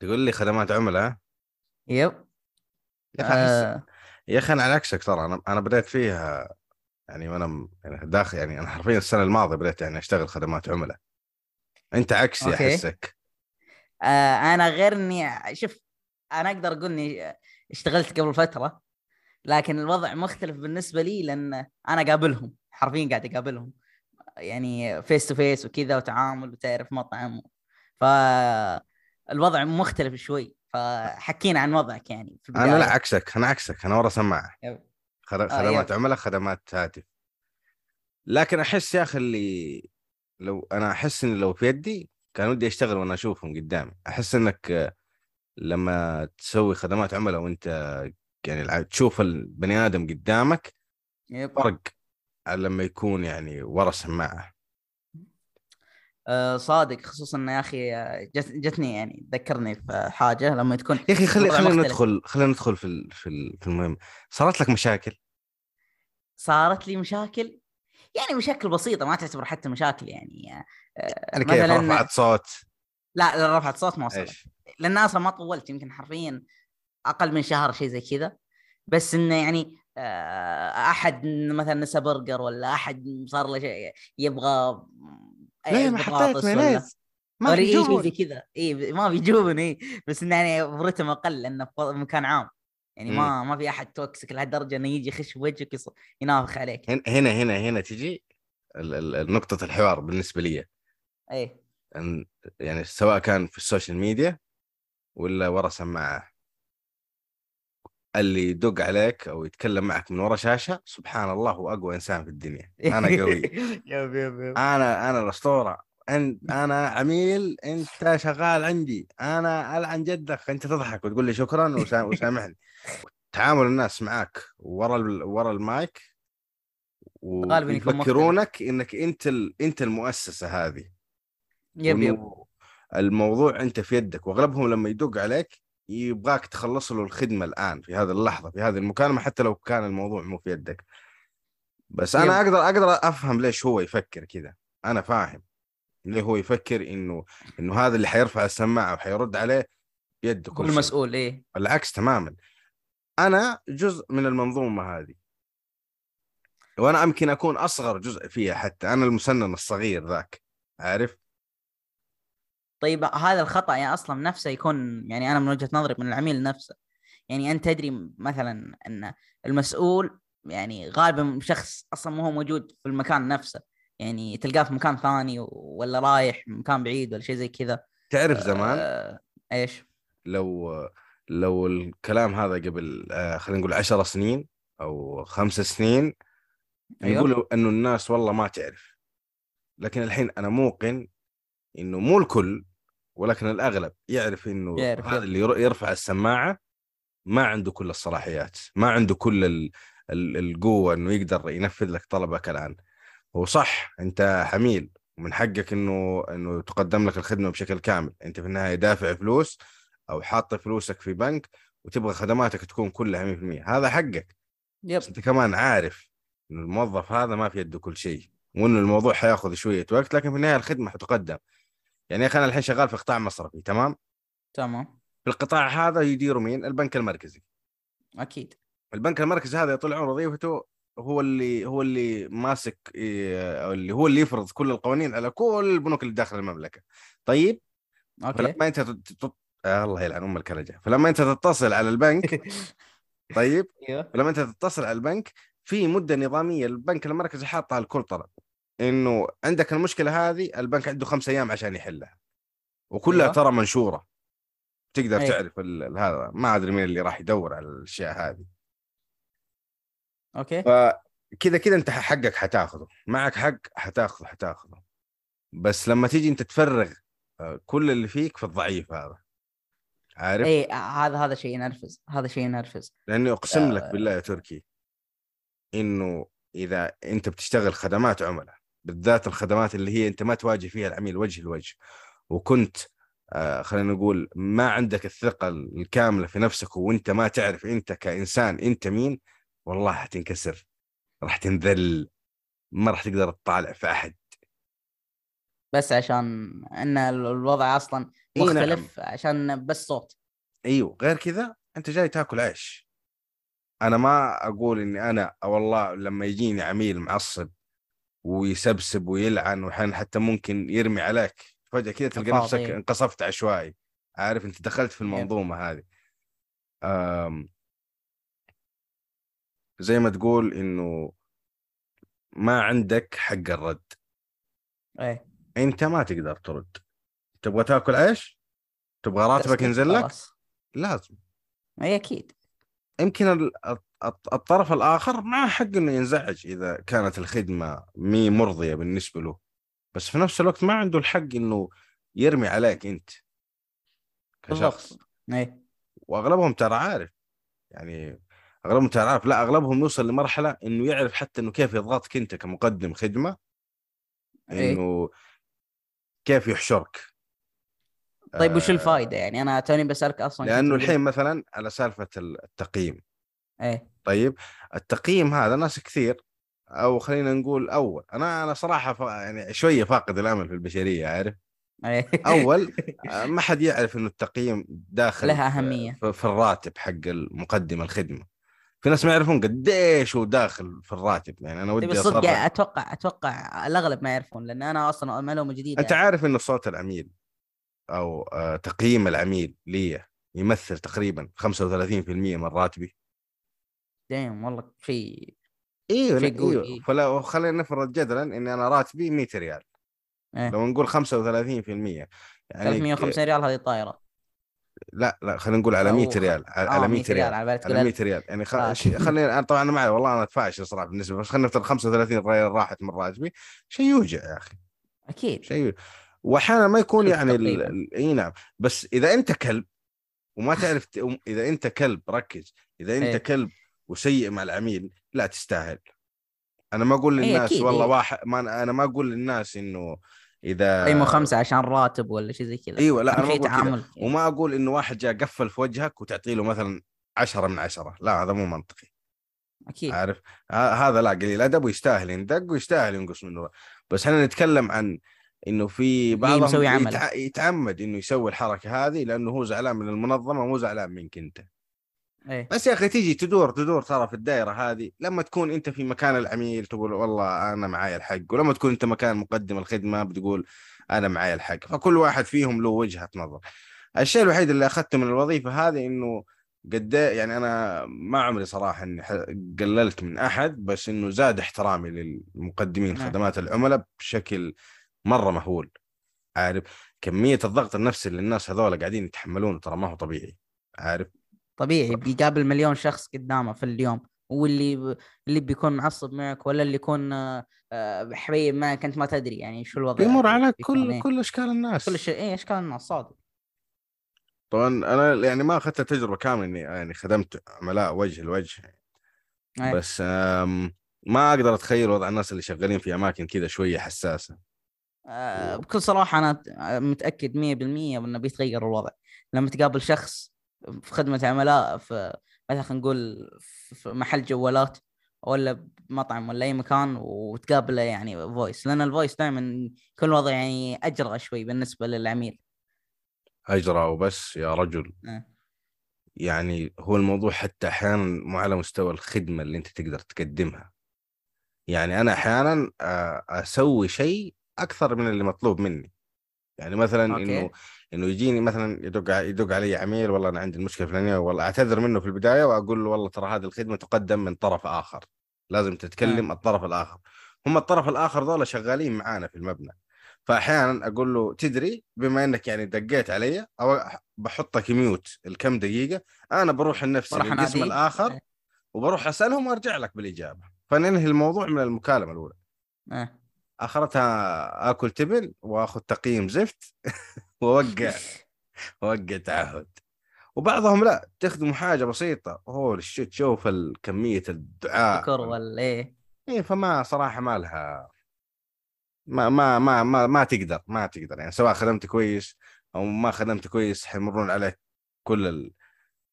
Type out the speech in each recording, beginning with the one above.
تقول لي خدمات عملاء؟ yep. يا أخي آه. يا أخي أنا على عكسك ترى. أنا أنا بديت فيها يعني وأنا يعني داخل يعني أنا حرفيا السنة الماضية بديت يعني أشتغل خدمات عملاء. أنت عكسي okay. أحسك. آه أنا غير إني شوف أنا أقدر أقول إني اشتغلت قبل فترة لكن الوضع مختلف بالنسبة لي لأن أنا قابلهم حرفيا قاعد أقابلهم. يعني face to face وكذا وتعامل وتعرف مطعم. فالوضع مختلف شوي فحكينا عن وضعك يعني في أنا لا البداية. عكسك أنا عكسك أنا ورا سماعة آه، خدمات يب. عملاء خدمات هاتف لكن أحس يا أخي اللي لو أنا أحس إن لو في يدي كان ودي أشتغل وأنا أشوفهم قدامي أحس إنك آه، لما تسوي خدمات عملاء وأنت يعني تشوف البني آدم قدامك يب. فرق لما يكون يعني ورا سماعة آه صادق خصوصا يا أخي آه، جت جتني يعني ذكرني في حاجة لما تكون يا أخي خلي خلينا. ندخل خلينا ندخل في في في المهم. صارت لك مشاكل؟ صارت لي مشاكل؟ يعني مشاكل بسيطة ما تعتبر حتى مشاكل يعني آه، يعني كيف؟ مثلاً- رفعت صوت؟ لا رفعت صوت ما وصلت لأن أصلا ما طولت يمكن حرفيا أقل من شهر شيء زي كذا. بس إنه يعني آه، أحد مثلا نسى برجر ولا أحد صار له شيء يبغى ليه ما حطيت مايونيز ما جوع زي كذا. اي ما بيجوبن اي بس انه يعني برتم أقل لأنه في مكان عام. يعني ما ما في أحد toxic لهالدرجة إنه يجي يخش بوجهك يص- ينافخ عليك. هن- هنا هنا هنا تجي ال- ال- ال- نقطة الحوار بالنسبة لي. اي أن يعني سواء كان في ال social media ولا ورا سماعة. اللي يدق عليك أو يتكلم معك من ورا شاشة سبحان الله هو اقوى إنسان في الدنيا. أنا قوي. yep yep yep. أنا أنا الأسطورة. انت أنا عميل أنت شغال عندي. أنا ألعن جدك أنت تضحك وتقول لي شكرا وسا- وسامحني. تعامل الناس معك ورا ال- ورا المايك. ويفكرونك إنك أنت ال... أنت المؤسسة هذه. yep yep. الموضوع أنت في يدك. وأغلبهم لما يدق عليك يبغاك تخلص له الخدمة الآن في هذه اللحظة في هذه المكالمة حتى لو كان الموضوع مو في يدك. بس أنا. أقدر أقدر أفهم ليش هو يفكر كذا أنا فاهم ليه هو يفكر انه إنه هذا اللي حيرفع السماعة وحيرد عليه بيده كل المسؤول إيه. العكس تماما. أنا جزء من المنظومة هذه. وأنا يمكن أكون أصغر جزء فيها حتى أنا المسنن الصغير ذاك عارف؟ طيب هذا الخطأ يعني أصلا نفسه يكون يعني أنا من وجهة نظري من العميل نفسه. يعني أنت تدري مثلا أن المسؤول يعني غالبا شخص أصلا ما هو موجود في المكان نفسه. يعني تلقاه في مكان ثاني ولا رايح مكان بعيد ولا شيء زي كذا. تعرف زمان؟ آه إيش؟ لو لو الكلام هذا قبل آه، خلينا نقول عشر سنين أو خمس سنين أيوه. يقولوا إنه الناس والله ما تعرف. لكن الحين أنا موقن إنه مو الكل ولكن الأغلب يعرف إنه يعرف، هذا يعرف. اللي ير- يرفع السماعة ما عنده كل الصلاحيات ما عنده كل ال- ال- القوة إنه يقدر ينفذ لك طلبك الآن. هو صح أنت حميل ومن حقك إنه إنه تقدم لك الخدمة بشكل كامل. أنت في النهاية دافع فلوس أو حاط فلوسك في بنك وتبغى خدماتك تكون كلها 100% هذا حقك. يب. بس أنت كمان عارف إنه الموظف هذا ما في يده كل شيء وإنه الموضوع حياخذ شوية وقت لكن في النهاية الخدمة حتقدم. يعني أنا الحين شغال في قطاع مصرفي تمام؟ تمام. في القطاع هذا يديره مين؟ البنك المركزي. أكيد. البنك المركزي هذا طول عمره وظيفته هو اللي هو اللي ماسك أو اللي هو اللي يفرض كل القوانين على كل البنوك اللي داخل المملكة. طيب؟ أوكي. فلما انت. تت... آه الله يلعن أم الكلجه فلما انت تتصل على البنك طيب؟ أيوه. فلما انت تتصل على البنك في مدة نظامية البنك المركزي حاطها لكل طلب. إنه عندك المشكلة هذه البنك عنده خمس أيام عشان يحلها. وكلها أيوة. ترى منشورة. تقدر أي. تعرف هذا ما أدري مين اللي راح يدور على الأشياء هذه. أوكي. فكذا كذا أنت حقك حتاخذه. معك حق حتاخذه حتاخذه. بس لما تيجي أنت تفرغ آه، كل اللي فيك في الضعيف هذا. عارف؟ اي هذا هذا شيء ينرفز هذا شيء ينرفز. لاني اقسم لك آه. بالله يا تركي إنه إذا أنت بتشتغل خدمات عملاء بالذات الخدمات اللي هي أنت ما تواجه فيها العميل وجه لوجه. وكنت آه خلينا نقول ما عندك الثقة الكاملة في نفسك وأنت ما تعرف أنت كإنسان أنت مين والله حتنكسر راح تنذل ما راح تقدر تطالع في أحد. بس عشان إن ال- الوضع أصلا نعم. مختلف عشان بس صوت. إيوه غير كذا أنت جاي تاكل عيش. أنا ما أقول إني أنا والله لما يجيني عميل معصب ويسبسب ويلعن وحين حتى ممكن يرمي عليك. فجأة كذا تلقى. نفسك انقصفت عشوائي. عارف أنت دخلت في. المنظومة هذه. أم زي ما تقول إنه ما عندك حق الرد. إيه. أنت ما تقدر ترد. تبغى تاكل عيش؟ تبغى راتبك ينزل لك. لازم. اي أكيد. يمكن الطرف الآخر معه حق إنه ينزعج إذا كانت الخدمة مي مرضية بالنسبة له. بس في نفس الوقت ما عنده الحق إنه يرمي عليك أنت كشخص. إيه. وأغلبهم ترى عارف. يعني أغلبهم ترى عارف. لا أغلبهم يوصل لمرحلة إنه يعرف حتى إنه كيف يضغطك أنت كمقدم خدمة إيه. إنه كيف يحشرك. طيب وش آه، الفائده يعني؟ أنا توني بسألك أصلا لأنه الحين مثلا على سالفة التقييم. إيه. طيب التقييم هذا ناس كثير أو خلينا نقول أول. أنا أنا صراحة ف... يعني شوية فاقد الأمل في البشرية عارف؟ إيه. أول آه، ما حد يعرف إنه التقييم داخل لها أهمية. في, في الراتب حق المقدم الخدمة. في ناس ما يعرفون قديش هو داخل في الراتب يعني أنا طيب ودي أصرح. يعني أتوقع أتوقع الأغلب ما يعرفون لأن أنا أصلا معلومة جديدة. أنت عارف إنه صوت العميل أو آه، تقييم العميل لي يمثل تقريبا 35% من راتبي؟ دايم والله شيء إيوه شيء قوي، إيوه. إيه. فلو خلينا نفرض جدلا اني أنا راتبي 100 ريال. إيه. لو نقول 35% يعني 350 ريال هذه طايرة. لا لا خلينا نقول على أو 100 خ- ريال على آه، على 100 100 ريال على بالك على تقول 100 ريال. يعني خ... آه. خلينا أنا طبعا أنا والله أنا فاشل صراحة بالنسبة بس خلينا نفترض 35 ريال راحت من راتبي شيء يوجع يا أخي. أكيد. شيء واحيانا ما يكون يعني. ال... إي نعم. بس إذا أنت كلب وما تعرف ت... إذا أنت كلب ركز. إذا أنت إيه. كلب وسيء مع العميل لا تستاهل. أنا ما أقول إيه، للناس أكيد، والله. واحد ما أنا ما أقول للناس إنه إذا قيمه خمسة عشان راتب ولا شيء زي كذا. إيوه لا أنا ما تعامل وما أقول إنه واحد جاء قفل في وجهك وتعطي له مثلا عشرة من عشرة. لا هذا مو منطقي. أكيد. عارف؟ هذا لا قليل. أدب ويستاهل يندق ويستاهل ينقص منه بس إحنا نتكلم عن إنه في بعضهم. يتع... يتعمد إنه يسوي الحركة هذه لأنه هو زعلان من المنظمة مو زعلان منك أنت. إيه. بس يا أخي تيجي تدور تدور ترى في الدائره هذه لما تكون أنت في مكان العميل تقول والله أنا معاي الحق ولما تكون أنت مكان مقدم الخدمة بتقول أنا معاي الحق. فكل واحد فيهم له وجهة نظر. الشيء الوحيد اللي أخذته من الوظيفة هذه إنه قد إيه- يعني أنا ما عمري صراحة إني قللت من أحد بس إنه زاد احترامي للمقدمين نعم. خدمات العملاء بشكل مرة مهول. عارف؟ كمية الضغط النفسي اللي الناس هذول قاعدين يتحملونه ترى ما هو طبيعي. عارف؟ طبيعي بيقابل مليون شخص قدامه في اليوم. واللي اللي بيكون معصب معك ولا اللي يكون آه، آه، حبيب معك أنت ما تدري يعني شو الوضع بيمر على بيكون كل إيه. كل أشكال الناس. كل شيء إيه أشكال الناس صادق. طبعا أنا يعني ما أخذت التجربة كاملة إني يعني خدمت عملاء وجه لوجه. إيه. بس آم، ما أقدر أتخيل وضع الناس اللي شغالين في أماكن كذا شوية حساسة. آه، بكل صراحة أنا متأكد 100% إنه بيتغير الوضع. لما تقابل شخص في خدمة عملاء في مثلا خلينا نقول في محل جوالات ولا بمطعم ولا أي مكان وتقابله يعني face لأن ال voice دائما يكون الوضع يعني أجرأ شوي بالنسبة للعميل. أجرأ وبس يا رجل. آه. يعني هو الموضوع حتى أحيانا مو على مستوى الخدمة اللي أنت تقدر تقدمها. يعني أنا أحيانا آه، أسوي شيء أكثر من اللي مطلوب مني. يعني مثلا. إنه إنه يجيني مثلا يدق يدق علي عميل والله أنا عندي المشكلة الفلانية والله أعتذر منه في البداية وأقول له والله ترى هذه الخدمة تقدم من طرف آخر لازم تتكلم الطرف الآخر هم الطرف الآخر ذولا شغالين معانا في المبنى فاحيانا أقول له تدري بما إنك يعني دقيت علي أو بحطك ميوت الكم دقيقة أنا بروح لنفسي أناديك. الآخر إيه. وبروح أسألهم وأرجع لك بالإجابة فننهي الموضوع من المكالمة الأولى آه. أخرتها آكل تبن وآخذ تقييم زفت وأوقع اوقع تعهد. وبعضهم لا تخدموا حاجة بسيطة. هو الشيت شوف كميه الدعاء. شكر ولا إيه؟ إيه فما صراحة ما لها ما ما ما ما, ما تقدر ما تقدر. يعني سواء خدمت كويس أو ما خدمت كويس حيمرون عليك كل ال...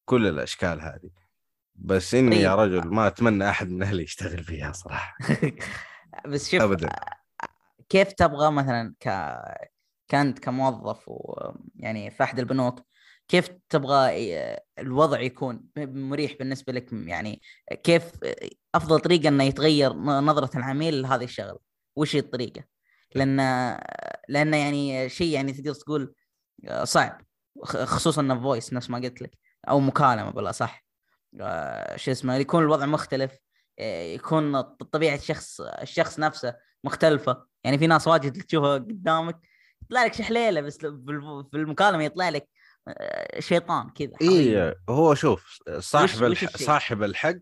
كل الأشكال هذه. بس إني يا طيب. رجل ما أتمنى أحد من أهلي يشتغل فيها صراحة. بس شوف ابدا. كيف تبغى مثلا ك كأنت كموظف ويعني في أحد البنوك كيف تبغى الوضع يكون مريح بالنسبة لك؟ يعني كيف أفضل طريقة إنه يتغير نظرة العميل لهذه الشغلة؟ وش هي الطريقة؟ لأن لأن يعني شيء يعني تقدر تقول صعب خصوصا انه فويس نفس ما قلت لك أو مكالمة بالاصح شو اسمه يكون الوضع مختلف يكون طبيعة الشخص الشخص نفسه مختلفة يعني في ناس واجد تشوفها قدامك يطلع لك شحليلة بس في المكالمة يطلع لك آه، شيطان كذا اي هو شوف صاحب وش الح... صاحب الحق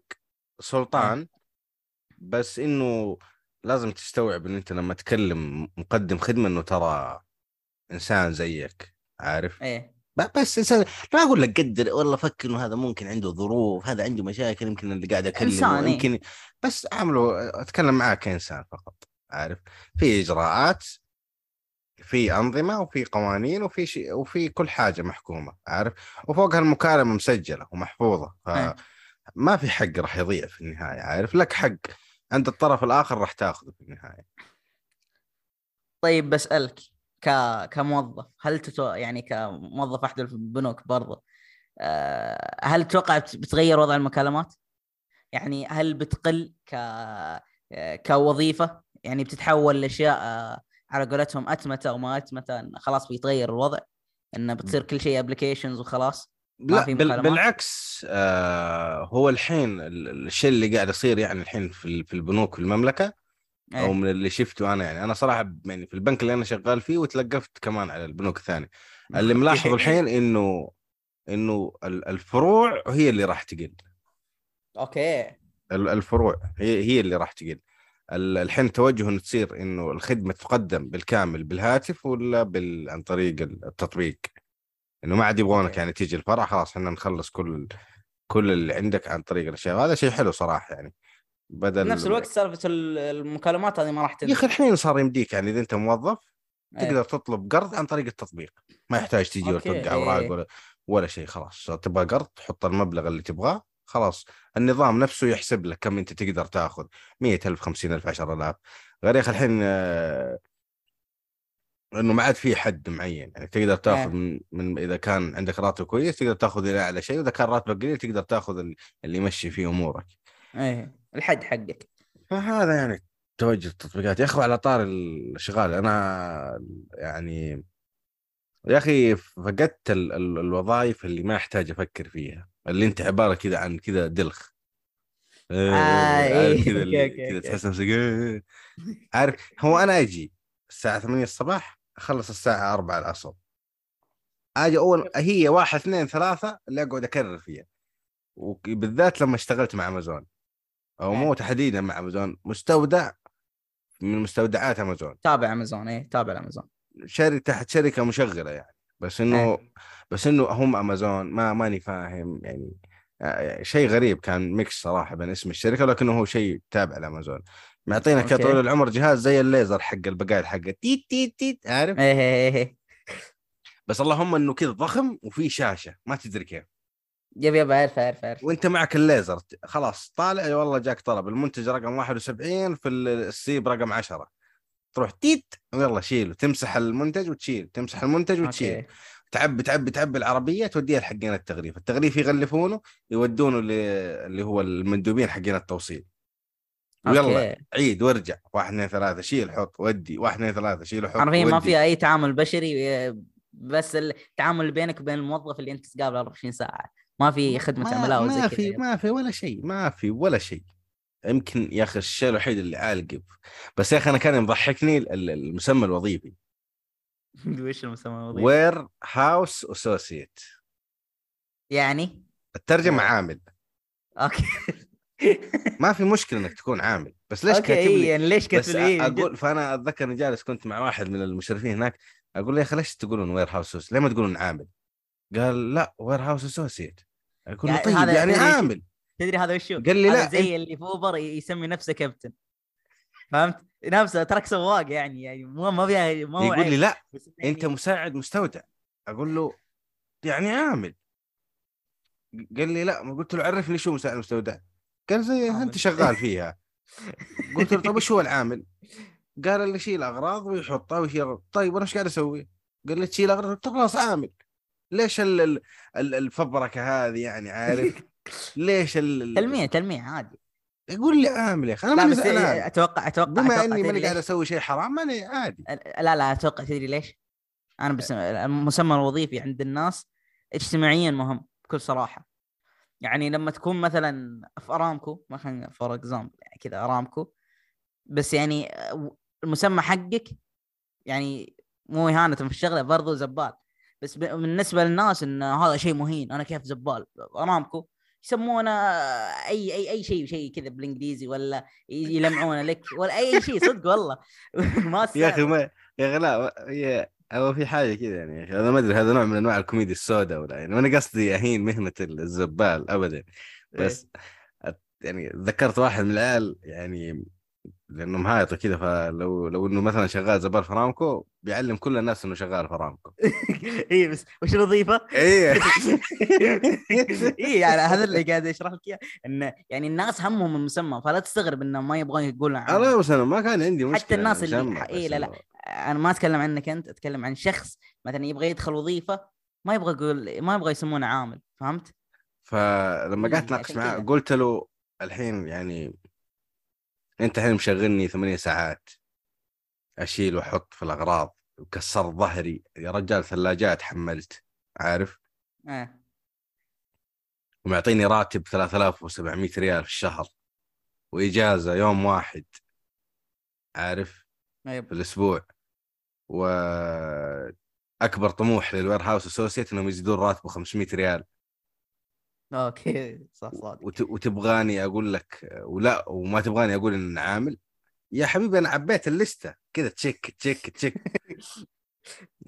سلطان أه. بس إنه لازم تستوعب إن أنت لما تكلم مقدم خدمة إنه ترى إنسان زيك عارف؟ إيه بس إنسان لا أقول لك قدر والله فكر إنه هذا ممكن عنده ظروف هذا عنده مشاكل يمكن اللي قاعد أكلمه إيه؟ يمكن بس عامله أتكلم معاه كإنسان فقط عارف؟ في إجراءات في أنظمة وفي قوانين وفي شيء وفي كل حاجة محكومة عارف؟ وفوقها المكالمه مسجلة ومحفوظة فما إيه. في حق راح يضيع في النهاية عارف؟ لك حق عند الطرف الآخر راح تاخذه في النهاية. طيب بسألك ك... كموظف هل تتو... يعني كموظف أحد البنوك برضه أه... هل تتوقع بتغير وضع المكالمات؟ يعني هل بتقل ك آه، كوظيفة؟ يعني بتتحول لأشياء آه، على قولتهم أتمتة أو ما أتمتة خلاص بيتغير الوضع انه بتصير كل شيء ابلكيشنز وخلاص لا بالعكس آه هو الحين الشيء اللي قاعد يصير يعني الحين في في البنوك في المملكة أيه. أو من اللي شفته أنا يعني. أنا صراحة يعني في البنك اللي أنا شغال فيه وتلقفت كمان على البنوك الثانية. اللي ملاحظه الحين إنه إنه الفروع هي اللي راح تقل. أوكي. الفروع هي هي اللي راح تقل. الحين توجه إنه تصير إنه الخدمة تقدم بالكامل بالهاتف ولا بال... عن طريق التطبيق؟ إنه ما عاد يبغونك يعني تيجي الفرع خلاص إحنا نخلص كل كل اللي عندك عن طريق الأشياء. هذا شيء حلو صراحة يعني. بدل نفس الوقت سالفة المكالمات هذه ما راح تنزل يا أخي الحين صار يمديك يعني إذا أنت موظف إيه. تقدر تطلب قرض عن طريق التطبيق. ما يحتاج تجي وتوقع أوراق ولا ولا شيء خلاص. تبغى قرض تحط المبلغ اللي تبغاه خلاص النظام نفسه يحسب لك كم أنت تقدر تأخذ 100000 50000 10000 غير يا أخي الحين آه، إنه ما عاد في حد معين يعني تقدر تأخذ من, من إذا كان عندك راتب كويس تقدر تأخذ إلى أعلى شيء وإذا كان راتبك قليل تقدر تأخذ اللي يمشي فيه أمورك. إيه الحد حقك. فهذا يعني توجه التطبيقات يا أخي على طار الشغال أنا يعني يا أخي فقدت الوظائف اللي ما أحتاج أفكر فيها اللي انت عبارة كذا عن كذا دلخ. كذا كذا تحس نفسك. عارف هو أنا أجي الساعة 8 الصباح أخلص الساعة 4 العصر. أجي أول هي واحد اثنين ثلاثة اللي أقعد أكرر فيها. وبالذات لما اشتغلت مع امازون أو مو إيه. تحديدا مع امازون مستودع من مستودعات امازون تابع امازون إيه تابع امازون شركه تحت شركة مشغلة يعني. بس إنه أيه. بس إنه هم امازون ما ماني فاهم يعني آه، شيء غريب كان mix صراحة بين اسم الشركة لكنه هو شيء تابع لأمازون. معطينا كطول العمر جهاز زي الليزر حق البقالة حقه. تيت تيت تيت عارف؟ إيه إيه إيه بس اللهم إنه كذا ضخم وفي شاشة ما تدري كيف. yep yep عارف عارف عارف. وأنت معك الليزر خلاص طالع والله جاك طلب. المنتج رقم 71 في السيب رقم 10 تروح تيت ويلا شيله تمسح المنتج وتشيل تمسح المنتج وتشيل. okay. تعبي تعبي تعبي العربيه توديها لحقين التغليف التغليف يغلفونه يودونه اللي هو المندوبين حقين التوصيل. ويلا. عيد وارجع. واحد اثنين ثلاثة شيل حط ودي. واحد اثنين ثلاثة شيل وحط حرفيا ما في أي تعامل بشري بس التعامل بينك وبين الموظف اللي أنت تقابله 24 ساعة. ما في خدمة عملاء وزي ما في ما في ولا شيء ما في ولا شيء. يمكن يا أخي الشيء الوحيد اللي عالق بس يا أخي أنا كان يضحكني المسمى الوظيفي. وش المسمى الوظيفي؟ warehouse associate يعني؟ الترجمة عامل. okay. ما في مشكلة إنك تكون عامل. بس ليش كاتب لي يعني ليش كاتب لي؟ أقول فأنا أتذكر إني جالس كنت مع واحد من المشرفين هناك. أقول له يا أخي ليش تقولون warehouse ليه ما تقولون عامل؟ قال لا warehouse associate أقول له يعني طيب يعني عامل. تدري هذا وشو؟ قال لي لا زي اللي في أوبر يسمي نفسه كابتن. فهمت؟ نفسه ترك سواق يعني يعني مو ما فيها ما هو يقول لي لا يعني... أنت مساعد مستودع. أقول له يعني عامل. قال لي لا ما قلت له عرفني شو مساعد مستودع. قال زي أنت شغال فيها. قلت له طيب وش هو العامل؟ قال اللي يشيل أغراض ويحطها ويشيل طيب وأنا إيش قاعد أسوي؟ قال لي تشيل أغراض له خلاص عامل. ليش ال- ال- ال- الفبركة هذه يعني عارف؟ ليش ال- تلميع تلميع عادي. يقول لي عامل يا أخي. أنا ماني بس زعلان. أتوقع أتوقع بما أتوقع إني ماني قاعد؟ أسوي شيء حرام ماني عادي. لا لا أتوقع تدري ليش؟ أنا بس المسمى الوظيفي عند الناس اجتماعيا مهم بكل صراحة. يعني لما تكون مثلا في أرامكو مثلا for example يعني كذا أرامكو بس يعني المسمى حقك يعني مو إهانة في الشغلة برضو زبال. بس بالنسبة للناس إن هذا شيء مهين أنا كيف زبال؟ أرامكو يسمونه أي أي أي شيء شيء كذا بالإنجليزي ولا يلمعونه لك ولا أي شيء صدق والله. ما يا أخي. ما يا أخي لا هو في حاجة كذا يعني أنا ما أدري هذا نوع من أنواع الكوميديا السوداء ولا يعني وأنا قصدي اهين مهنة الزبال ابدا. بس أت- يعني ذكرت واحد من العيال يعني لأنه مهايط كذا فلو لو إنه مثلا شغال زبال فرامكو بيعلم كل الناس إنه شغال فرامكو اي بس وش الوظيفة؟ إيه اي يعني هذا اللي قاعد اشرح لك إياه انه يعني الناس همهم المسمى فلا تستغرب إنه ما يبغون يقولون عنه. أنا بس أنا ما كان عندي مشكلة حتى الناس اللي- بس لا، لا. أنا ما أتكلم عنك أنت أتكلم عن شخص مثلا يبغى يدخل وظيفة ما يبغى يقول ما يبغى يسمونه عامل فهمت؟ فلما قعدت اتناقش عشان معاه. قلت له الحين يعني أنت الحين مشغلني ثمانية ساعات. أشيل وأحط في الأغراض. وكسرت ظهري. يا رجال ثلاجات حملت. عارف؟ آه. ومعطيني راتب 3700 ريال في الشهر. وإجازة يوم واحد. عارف؟ أيوة. في الأسبوع. وأكبر طموح لل warehouse associate إنهم يزيدون راتبه 500 ريال. okay صح صادق. وت... وتبغاني أقول لك ولا وما تبغاني أقول ان عامل. يا حبيبي أنا عبيت الليستة. كذا check check check.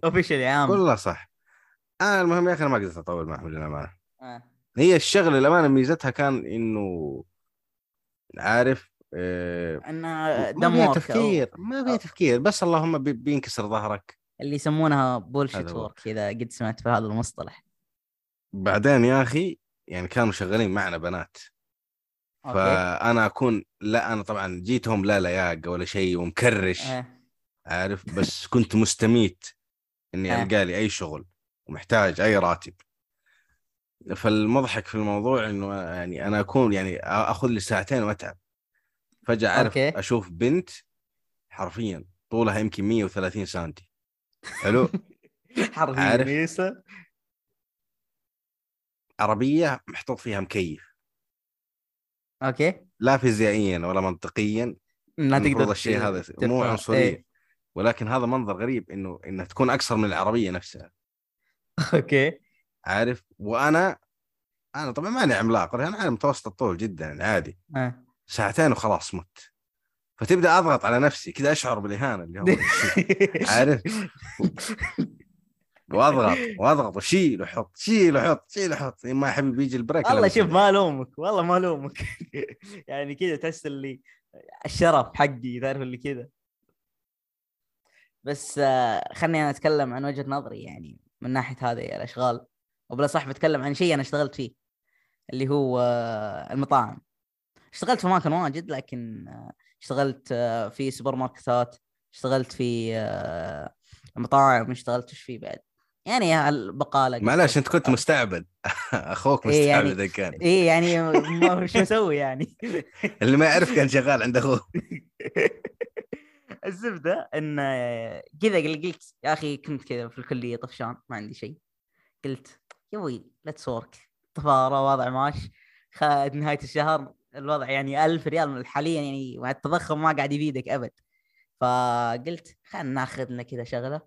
official يا عم كلها صح. أنا المهم يا أخي أنا ما قدرت أطول معهم للأمانة. آه. هي الشغلة للأمانة ميزتها كان إنه عارف آه، إنه ما دم فيها أو تفكير ما فيها تفكير. بس اللهم بي- بينكسر ظهرك. اللي يسمونها bullshit هذا هو. work إذا قد سمعت في هذا المصطلح. بعدين يا أخي يعني كانوا شغالين معنا بنات okay فأنا أكون لا أنا طبعا جيتهم لا لياقة ولا شيء ومكرش آه. عارف بس كنت مستميت إني آه. ألقى لي أي شغل ومحتاج أي راتب فالمضحك في الموضوع إنه يعني أنا أكون يعني آخذ لي ساعتين وأتعب فجأة أعرف okay. أشوف بنت حرفيا طولها يمكن 130 سم حلو حرفيا عارف. عربية محطوط فيها مكيف. okay. لا فيزيائيا ولا منطقيا. لا تقدر الشيء هذا. مو عنصرية. إيه. ولكن هذا منظر غريب إنه إنها تكون اقصر من العربية نفسها. okay. عارف؟ وأنا أنا طبعا ماني عملاق. أنا على متوسط الطول جدا يعني عادي. آه. ساعتين وخلاص مت. فتبدأ أضغط على نفسي. كذا أشعر بالإهانة اللي هو عارف؟ واضغط واضغط وشيل وحط شيل وحط شيل وحط. ما حبيبي يجي ال break والله شوف. ما ألومك والله ما ألومك. يعني كذا تحس اللي الشرف حقي تعرف اللي كذا. بس آه، خلني أنا أتكلم عن وجهة نظري يعني من ناحية هذه الأشغال. وبلا صح بتكلم عن شيء أنا اشتغلت فيه اللي هو آه، المطاعم. اشتغلت في اماكن واجد لكن آه، اشتغلت في سوبر ماركتات اشتغلت في مطاعم اشتغلت إيش في بعد؟ يعني البقاله معلش أنت كنت مستعبد. أخوك إيه يعني- مستعبد كان. إيه يعني ما شو أسوي يعني؟ اللي ما يعرف كان شغال عند أخوه. الزبدة إن كذا قلت يا أخي كنت كذا في الكلية طفشان ما عندي شيء. قلت يا أبوي let's work طفارة وضع معاش خ- نهاية الشهر الوضع يعني ألف ريال حاليا يعني مع التضخم ما قاعد يفيدك أبد. فقلت خلينا ناخذ لنا كذا شغلة.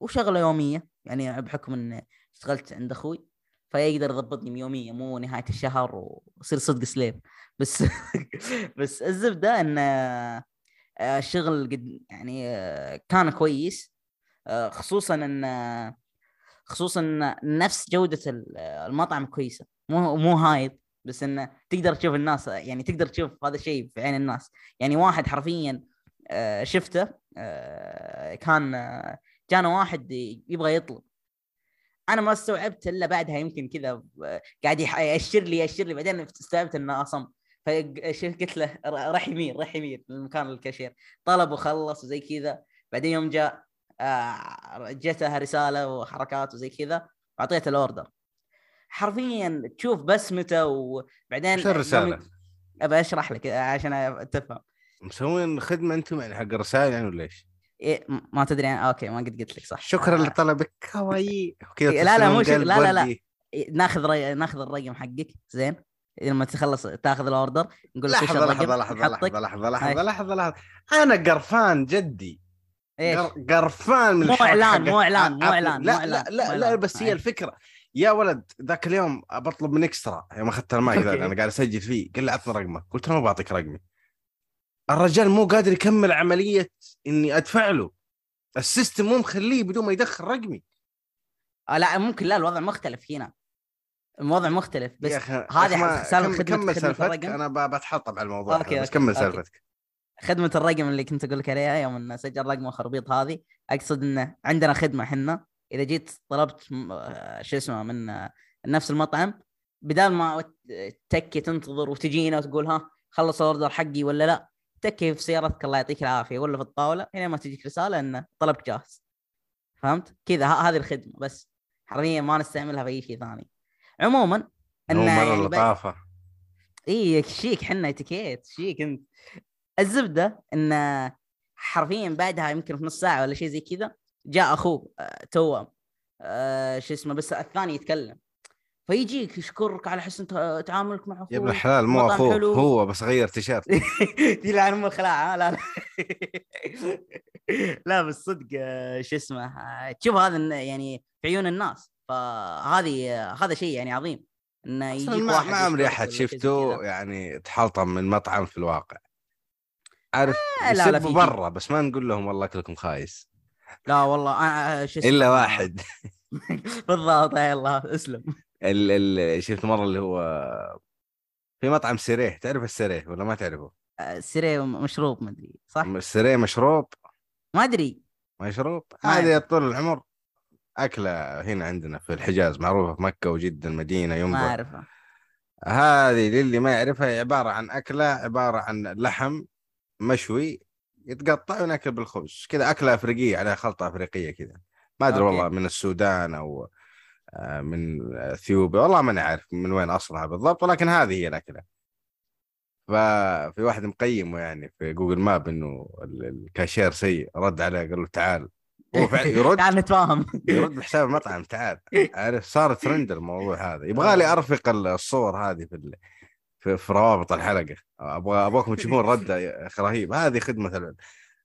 وشغلة يومية. يعني بحكم إن اشتغلت عند أخوي فيقدر يضبطني يوميا مو نهاية الشهر ويصير صدق سليب بس بس الزبدة إن آه، الشغل قد يعني آه، كان كويس. آه، خصوصا إن خصوصا إن نفس جودة ال- المطعم كويسة. مو مو هايط بس انه تقدر تشوف الناس يعني تقدر تشوف هذا الشيء في عين الناس. يعني واحد حرفيا شفته كان جانا واحد يبغى يطلب. أنا ما استوعبت إلا بعدها يمكن كذا قاعد يأشر لي يأشر لي. بعدين استوعبت إنه أصم. فقلت له راح يمين راح يمين لمكان الكاشير. طلب وخلص وزي كذا. بعدين يوم جاء آه، جتها رسالة وحركات وزي كذا واعطيته الأوردر. حرفيا تشوف بسمته وبعدين وش الرسالة؟ أبى أشرح لك عشان تفهم مسوين خدمة أنتم يعني حق الرسائل يعني ولا إيش؟ إيه ما تدري يعني أوكي ما قد قلت لك صح شكرا آه، لطلبك كواي لا، لا، مو شك- قلب لا، لا، لا. إيه، ناخذ ري... ناخذ الرقم حقك زين لما تخلص تاخذ الأوردر نقول لك لحظة لحظة لحظة نحطك. لحظة لحظة لحظة هاي. لحظة لحظة أنا قرفان جدي إيش قر- قرفان من مو حقت- مو إعلان، مو عفوا. إعلان، لا مو لا إعلان، لا لا. بس هي هاي. الفكرة يا ولد ذاك اليوم بطلب من إكسترا يوم أخذت المايك. أنا قاعد أسجل فيه قال لي عطني رقمك قلت له ما بعطيك رقمي الرجال مو قادر يكمل عملية إني أدفع له. ال system مو مخليه بدون ما يدخل رقمي. آه لا ممكن. لا الوضع مختلف هنا. الوضع مختلف. بس هذه كمل خدمة سالفتك. الرقم. أنا بتحطم على الموضوع okay، بس كمل. سالفتك. خدمة الرقم اللي كنت أقول لك عليها يوم انه سجل رقم خربيط هذه أقصد انه عندنا خدمة إحنا. إذا جيت طلبت آه، شو اسمه من آه، نفس المطعم بدال ما تكي تنتظر وتجينا وتقول ها خلص الأوردر حقي ولا لا؟ تكي في سيارتك الله يعطيك العافية. ولا في الطاولة هنا ما تجيك رسالة انه طلبك جاهز. فهمت؟ كذا هذه الخدمة بس. حرفيا ما نستعملها في أي شيء ثاني. عموما هو انه مرة يعني لطافة اي شيك حنا اتيكيت شيك أنت. الزبدة انه حرفيا بعدها يمكن في نص ساعة ولا شيء زي كذا جاء أخوه آه، توأم آه، شو اسمه بس الثاني يتكلم. فيجيك يشكرك على حسن تع- تعاملك مع اخوه يا ابن الحلال مو اخوه حلو. هو بس غير تيشيرت. يلعن ام الخلاعة لا لا. لا بس صدق آه، شو اسمه آه، تشوف هذا يعني في عيون الناس فهذه آه، هذا شيء يعني عظيم إنه يجيك واحد ما عمري أحد شفته. يعني تحلطم من مطعم في الواقع. عارف آه، لا، لا، برا بس ما نقول لهم والله أكلكم خايس. لا والله أنا شو اسمه الا واحد. بالضبط يا الله اسلم. ال ال شفت مرة اللي هو في مطعم سيريه تعرف السيريه ولا ما تعرفه؟ آه، سيري مشروب مدري صح؟ السيريه مشروب. ما أدري. مشروب؟ ما هذه. طول العمر. أكلة هنا عندنا في الحجاز معروفة في مكة وجدة المدينة ما ينبع أعرفها. هذه للي ما يعرفها عبارة عن أكلة عبارة عن لحم مشوي يتقطع وناكل بالخبز. كذا أكلة أفريقية عليها خلطة أفريقية كذا. ما أدري. والله من السودان أو آه، من اثيوبيا. والله ماني عارف من وين أصلها بالضبط ولكن هذه هي الأكلة. ففي واحد مقيمه يعني في Google Maps إنه ال- الكاشير سيء. رد عليه قال له تعال. هو فعلا يرد. تعال نتفاهم. يرد بحساب المطعم تعال. عارف صار ترند الموضوع هذا. يبغى لي أرفق الصور هذه في ال... في, في روابط الحلقة. أبغى أبغاكم تشوفون ردة رهيب هذه خدمة.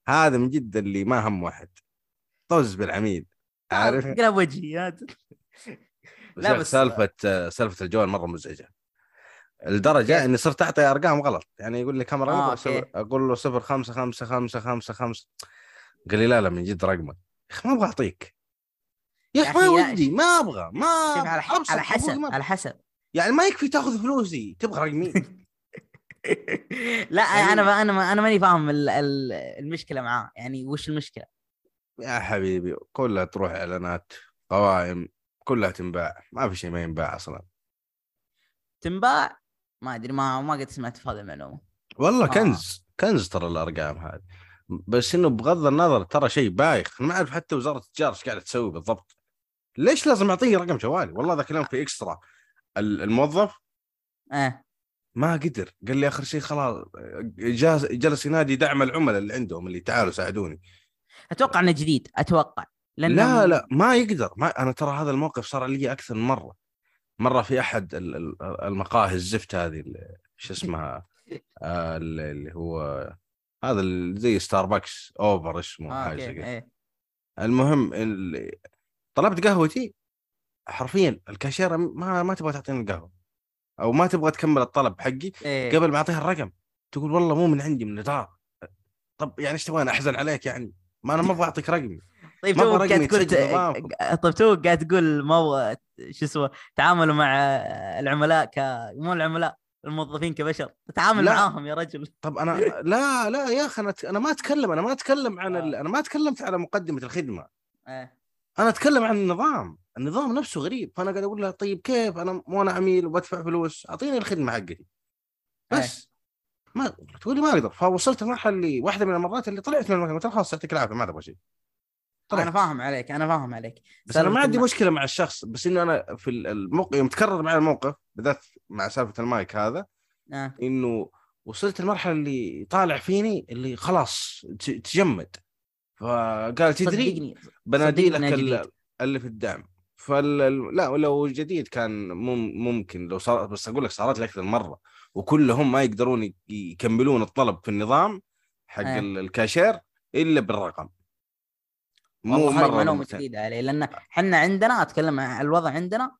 هذا من جد اللي ما هم واحد. طز بالعميل عارف؟ قلب وجهي لا بس- سالفة سالفة الجوال مرة مزعجة. لدرجة كيف؟ إني صرت أعطي أرقام غلط. يعني يقول لي كم رقم آه،. أقول له 0 5 5 5 5 5 قال لي لا لا من جد رقمك. يا أخي ما أبغى أعطيك. يا أخي ما ودي ما أبغى ما على أبغى. ح- على حسب ما- على حسب. يعني ما يكفي تأخذ فلوسي تبغى رقمي. لا يعني- أنا أنا أنا ماني فاهم ال- ال- المشكلة معاه. يعني وش المشكلة؟ يا حبيبي كلها تروح إعلانات قوائم. كلها تنباع. ما في شيء ما ينباع أصلا. تنباع؟ ما أدري ما ما قد سمعت في هذه المعلومة. والله آه. كنز كنز ترى الأرقام هذه. بس إنه بغض النظر ترى شيء بايخ. ما أعرف حتى وزارة التجارة إيش قاعدة تسوي بالضبط. ليش لازم أعطيه رقم جوالي والله ذاك اليوم في إكسترا. ال- الموظف آه ما قدر. قال لي آخر شيء خلاص جلس ينادي دعم العملاء اللي عندهم اللي تعالوا ساعدوني. أتوقع إنه جديد. أتوقع. لأنه لا لا ما يقدر. ما أنا ترى هذا الموقف صار لي أكثر من مرة. مرة في أحد ال- ال- المقاهي الزفت هذه شو اسمها آه، اللي هو هذا زي ستاربكس over اسمه آه حاجة إيه. المهم ال- طلبت قهوتي حرفيا. الكاشيرة ما ما تبغى تعطيني القهوة. أو ما تبغى تكمل الطلب حقي إيه. قبل ما اعطيها الرقم. تقول والله مو من عندي من الإدارة. طب يعني إيش تبغى أحزن عليك يعني. ما أنا ما أبغى أعطيك رقمي. طيب ما تو أبغى قاعد تقول. طيب تو قاعد تقول مو شو اسمه تعاملوا مع العملاء ك مو العملاء الموظفين كبشر تتعامل لا. معاهم يا رجل. طب أنا لا لا يا أخي أنا أنا ما أتكلم أنا ما أتكلم عن ال... أنا ما تكلمت على مقدمة الخدمة. إيه أنا أتكلم عن النظام النظام نفسه غريب. فأنا قاعد أقول له طيب كيف؟ أنا مو أنا عميل وبدفع فلوس أعطيني الخدمة حقتي. بس. ما تقول لي ما أقدر. فوصلت المرحلة اللي واحدة من المرات اللي طلعت من المكان قلت خلاص يعطيك العافية ما تبغى شيء. طلعت. أنا فاهم عليك أنا فاهم عليك بس أنا ما عندي مشكلة مع الشخص بس إنه أنا في الموقف يوم تكرر معي الموقف بالذات مع سالفة المايك هذا آه. إنه وصلت المرحله اللي طالع فيني اللي خلاص تجمد فقال تدري بنادي لك. اللي في الدعم فال لا لو جديد كان مم ممكن لو صار بس أقول لك صارت لي أكثر مرة وكلهم ما يقدرون يكملون الطلب في النظام حق آه. ال- الكاشير إلا بالرقم مو هذه مرة معلومة. جديدة عليه لأن إحنا عندنا أتكلم عن الوضع عندنا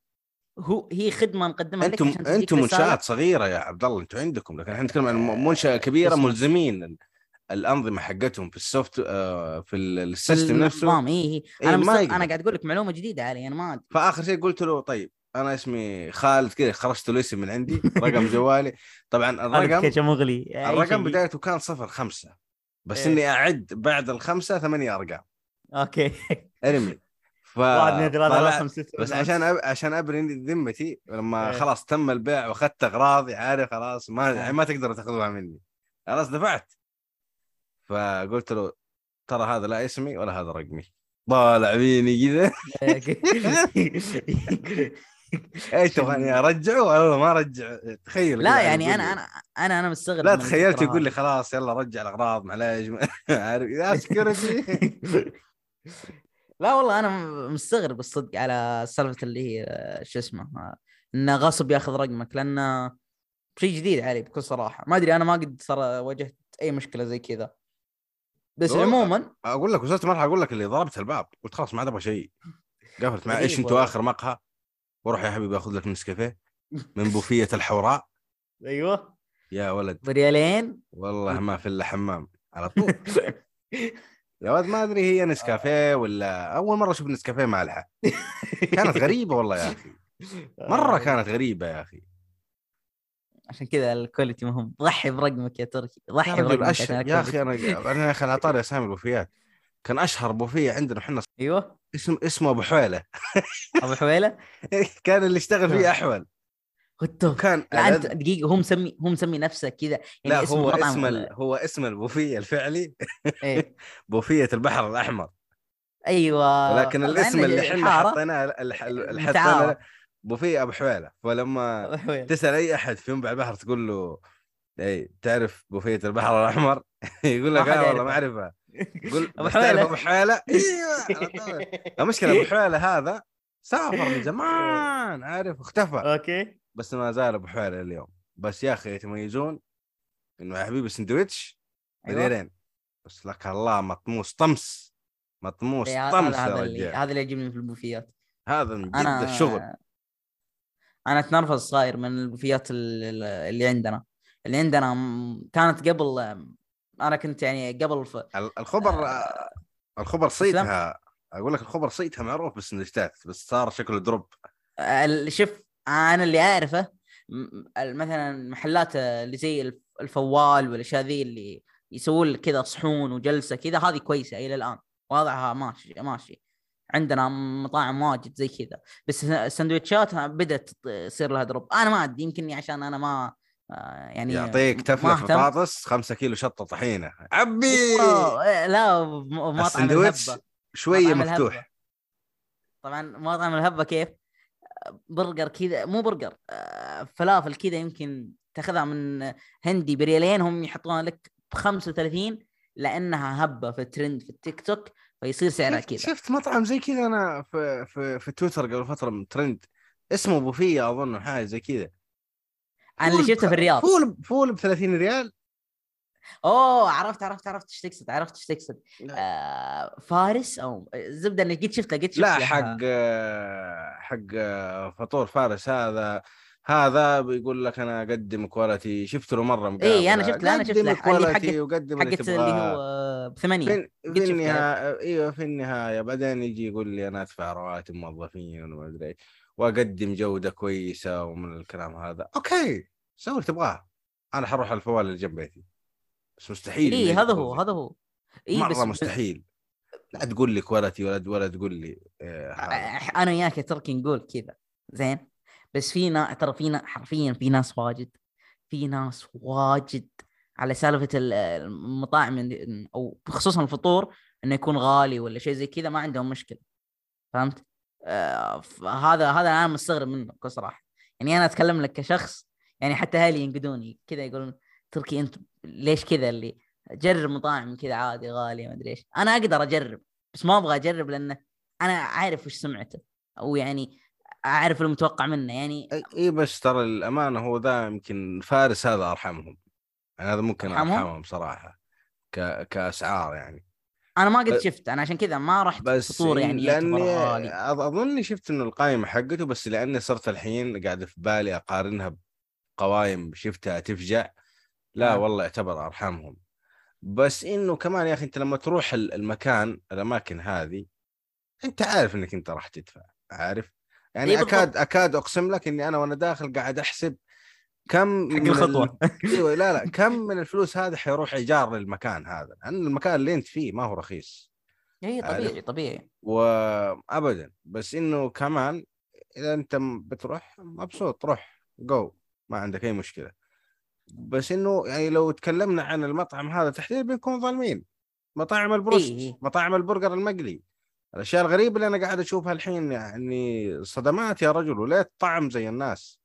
هو هي خدمة نقدمها لك أنتم أنتم. منشآت صغيرة يا عبد الله أنتم عندكم لكن إحنا نتكلم عن منشأة كبيرة اسمه. ملزمين ال- الأنظمة حقتهم في ال soft آه، في ال- ال system نفسه اي اي إيه، أنا ما. أنا قاعد أقول لك معلومة جديدة علي أنا ما أدري. فآخر شيء قلت له طيب أنا اسمي خالد كذا خرجت له اسم من عندي رقم جوالي طبعا الرقم مغلي الرقم بدايته كان صفر خمسة بس إيه. اني أعد بعد الخمسة ثمانية أرقام okay. ارمي ف بس. عشان أب... عشان أبري ذمتي لما إيه. خلاص تم البيع وأخذت اغراضي عارف خلاص ما يعني ما تقدروا تاخذوها مني. خلاص دفعت. فقلت له ترى هذا لا اسمي ولا هذا رقمي. طالع فيني كذا. إيش تبغاني أرجعه؟ والله ما رجع. تخيل لا يعني يقول أنا. أنا أنا أنا مستغرب لا تخيلت يقول لي. خلاص يلا رجع الأغراض معليش. عارف يا سكيورتي لا والله أنا مستغرب الصدق على سالفة اللي هي شو اسمه إنه غصب ياخذ رقمك لأنه شيء جديد علي بكل صراحة. ما أدري أنا ما قد صار واجهت أي مشكلة زي كذا. بس. عموما أقول لك وصلت مرحله أقول لك اللي ضربت الباب قلت خلاص ما عاد أبغى شيء. قفلت مع إيش أنتوا. آخر مقهى. وروح يا حبيبي آخذ لك نسكافيه من بوفية الحوراء. أيوه. يا ولد. بريالين. والله ما في إلا حمام. على طول. يا ولد ما أدري هي نسكافيه ولا أول مرة أشوف نسكافيه مالحه كانت غريبة والله يا أخي. مرة كانت غريبة يا أخي. عشان كذا الكواليتي مهم. ضحي برقمك يا تركي. ضحي برقمك أش... يا. أخي أنا أنا يا أخي على طاري أسامي البوفيات. كان أشهر بوفيه عندنا إحنا أيوه. اسم اسمه أبو حويلة. أبو حويلة؟ كان اللي اشتغل فيه أحول. لا أنت ألذ- دقيقة هو مسمي هو مسمي نفسه كذا يعني لا اسم هو اسم ال... هو اسم البوفيه الفعلي إيه. بوفية البحر الأحمر أيوه طبعاً الاسم اللي إحنا حطيناه الح- اللي متعارف. حطيناه بوفية أبو حويلة فلما أبو حويلة. تسأل أي أحد في ينبع البحر تقول له اي تعرف بوفية البحر الأحمر يقول لك لا والله ما. اعرفها قول تعرف حويلة. أبو حويلة أيوه. المشكلة أبو حويلة هذا سافر من زمان عارف اختفى okay بس ما زال أبو حويلة اليوم بس يا أخي يتميزون إنه يا حبيبي سندويتش أيوة. بديرين. بس لك الله مطموس طمس. مطموس إيه، طمس هذا اللي هذا اللي يعجبني في البوفيات. هذا من جد أنا الشغل. أنا أتنرفز صاير من البوفيات ال- ال- اللي عندنا. اللي عندنا كانت قبل أنا كنت يعني قبل ف... ال- الخبر الخبر صيتها. أقول لك الخبر صيتها معروف بالسندوتشات بس صار شكله دروب. شوف أنا اللي أعرفه مثلا محلات اللي زي الف- الفوال والأشياء ذي اللي يسوون كذا صحون وجلسة كذا هذه كويسة إلى الآن وضعها ماشي ماشي عندنا مطاعم واجد زي كذا بس السندوتشات بدأت تصير لها دروب أنا ما أدري يمكنني عشان أنا ما آه، يعني يعطيك أهتم. بطاطس 5 كيلو شطة طحينة عبي أوه، لا مطعم السندوتش الهبة. شوية مفتوح الهبة. طبعا مطعم الهبة كيف؟ برجر كذا مو برجر آه، فلافل كذا يمكن تاخذها من هندي بريالين هم يحطونها لك ب 35 لأنها هبة في الترند في التيك توك فيصير سعرها كذا. شفت مطعم زي كذا أنا في في في تويتر قبل فترة من ترند اسمه بوفيه أظن حاجة زي كذا. أنا اللي شفته في الرياض. فول فول ب 30 ريال أوه عرفت عرفت عرفت إيش تقصد عرفت إيش تقصد. آه فارس أو الزبده اني قد شفته قد شفت لا حق حق فطور فارس. هذا هذا بيقول لك أنا أقدم quality شفت له مرة مقابلة. إيه، أنا شفت له، أنا شفت له. اللي quality وقدم اللي حقت اللي تبغاه. هو بثمانية في. النهايه أيوه في النهاية؟ بعدين يجي يقول لي أنا أدفع رواتب موظفين وما أدري وأقدم جودة كويسة ومن الكلام هذا. okay سوي اللي تبغاه. أنا حروح الفوال اللي جنب بيتي. بس مستحيل اي هذا هو. هذا هو اي مرة بس مستحيل لا تقول لي quality ولا ولا تقول لي هذا. أنا وياك يا تركي نقول كذا زين بس في نا... ترى في نا... حرفيا في ناس واجد في ناس واجد على سالفة ال- المطاعم أو خصوصا الفطور إنه يكون غالي ولا شيء زي كذا ما عندهم مشكلة فهمت؟ آه هذا هذا أنا مستغرب منه بكل صراحة يعني أنا أتكلم لك كشخص يعني حتى أهلي ينقدوني كذا يقولون تركي أنت ليش كذا اللي جرب مطاعم كذا عادي غالية ما أدري إيش. أنا أقدر أجرب بس ما أبغى أجرب لأنه أنا عارف وش سمعته أو يعني أعرف المتوقع منه. يعني اي بس ترى الامانه هو ذا يمكن فارس هذا أرحمهم. يعني هذا ممكن أرحمهم؟ أرحمهم صراحة ك... كأسعار يعني. أنا ما قد شفت أنا عشان كذا ما رحت بس فطور يعني لأني أظني شفت إنه القائمه حقته بس لأني صرت الحين قاعد في بالي أقارنها بقوائم شفتها تفجع. لا آه. والله يعتبر ارحمهم بس إنه كمان يا أخي أنت لما تروح ال- المكان الأماكن هذه أنت عارف إنك أنت راح تدفع عارف؟ يعني إيه بالضبط. اكاد أكاد أقسم لك إني أنا وأنا داخل قاعد أحسب كم حق من الخطوة. ال... إيوه لا لا كم من الفلوس هذه حيروح إيجار للمكان هذا؟ لأن المكان اللي أنت فيه ما هو رخيص. اي عارف. طبيعي طبيعي. وابدا. بس إنه كمان إذا أنت بتروح مبسوط روح جو ما عندك أي مشكلة. بس إنه يعني لو تكلمنا عن المطعم هذا تحديدا بنكون ظالمين. مطاعم البروست إيه. مطاعم البرجر المقلي. الأشياء الغريبة اللي أنا قاعد أشوفها الحين يعني صدمات يا رجل وليه الطعم زي الناس.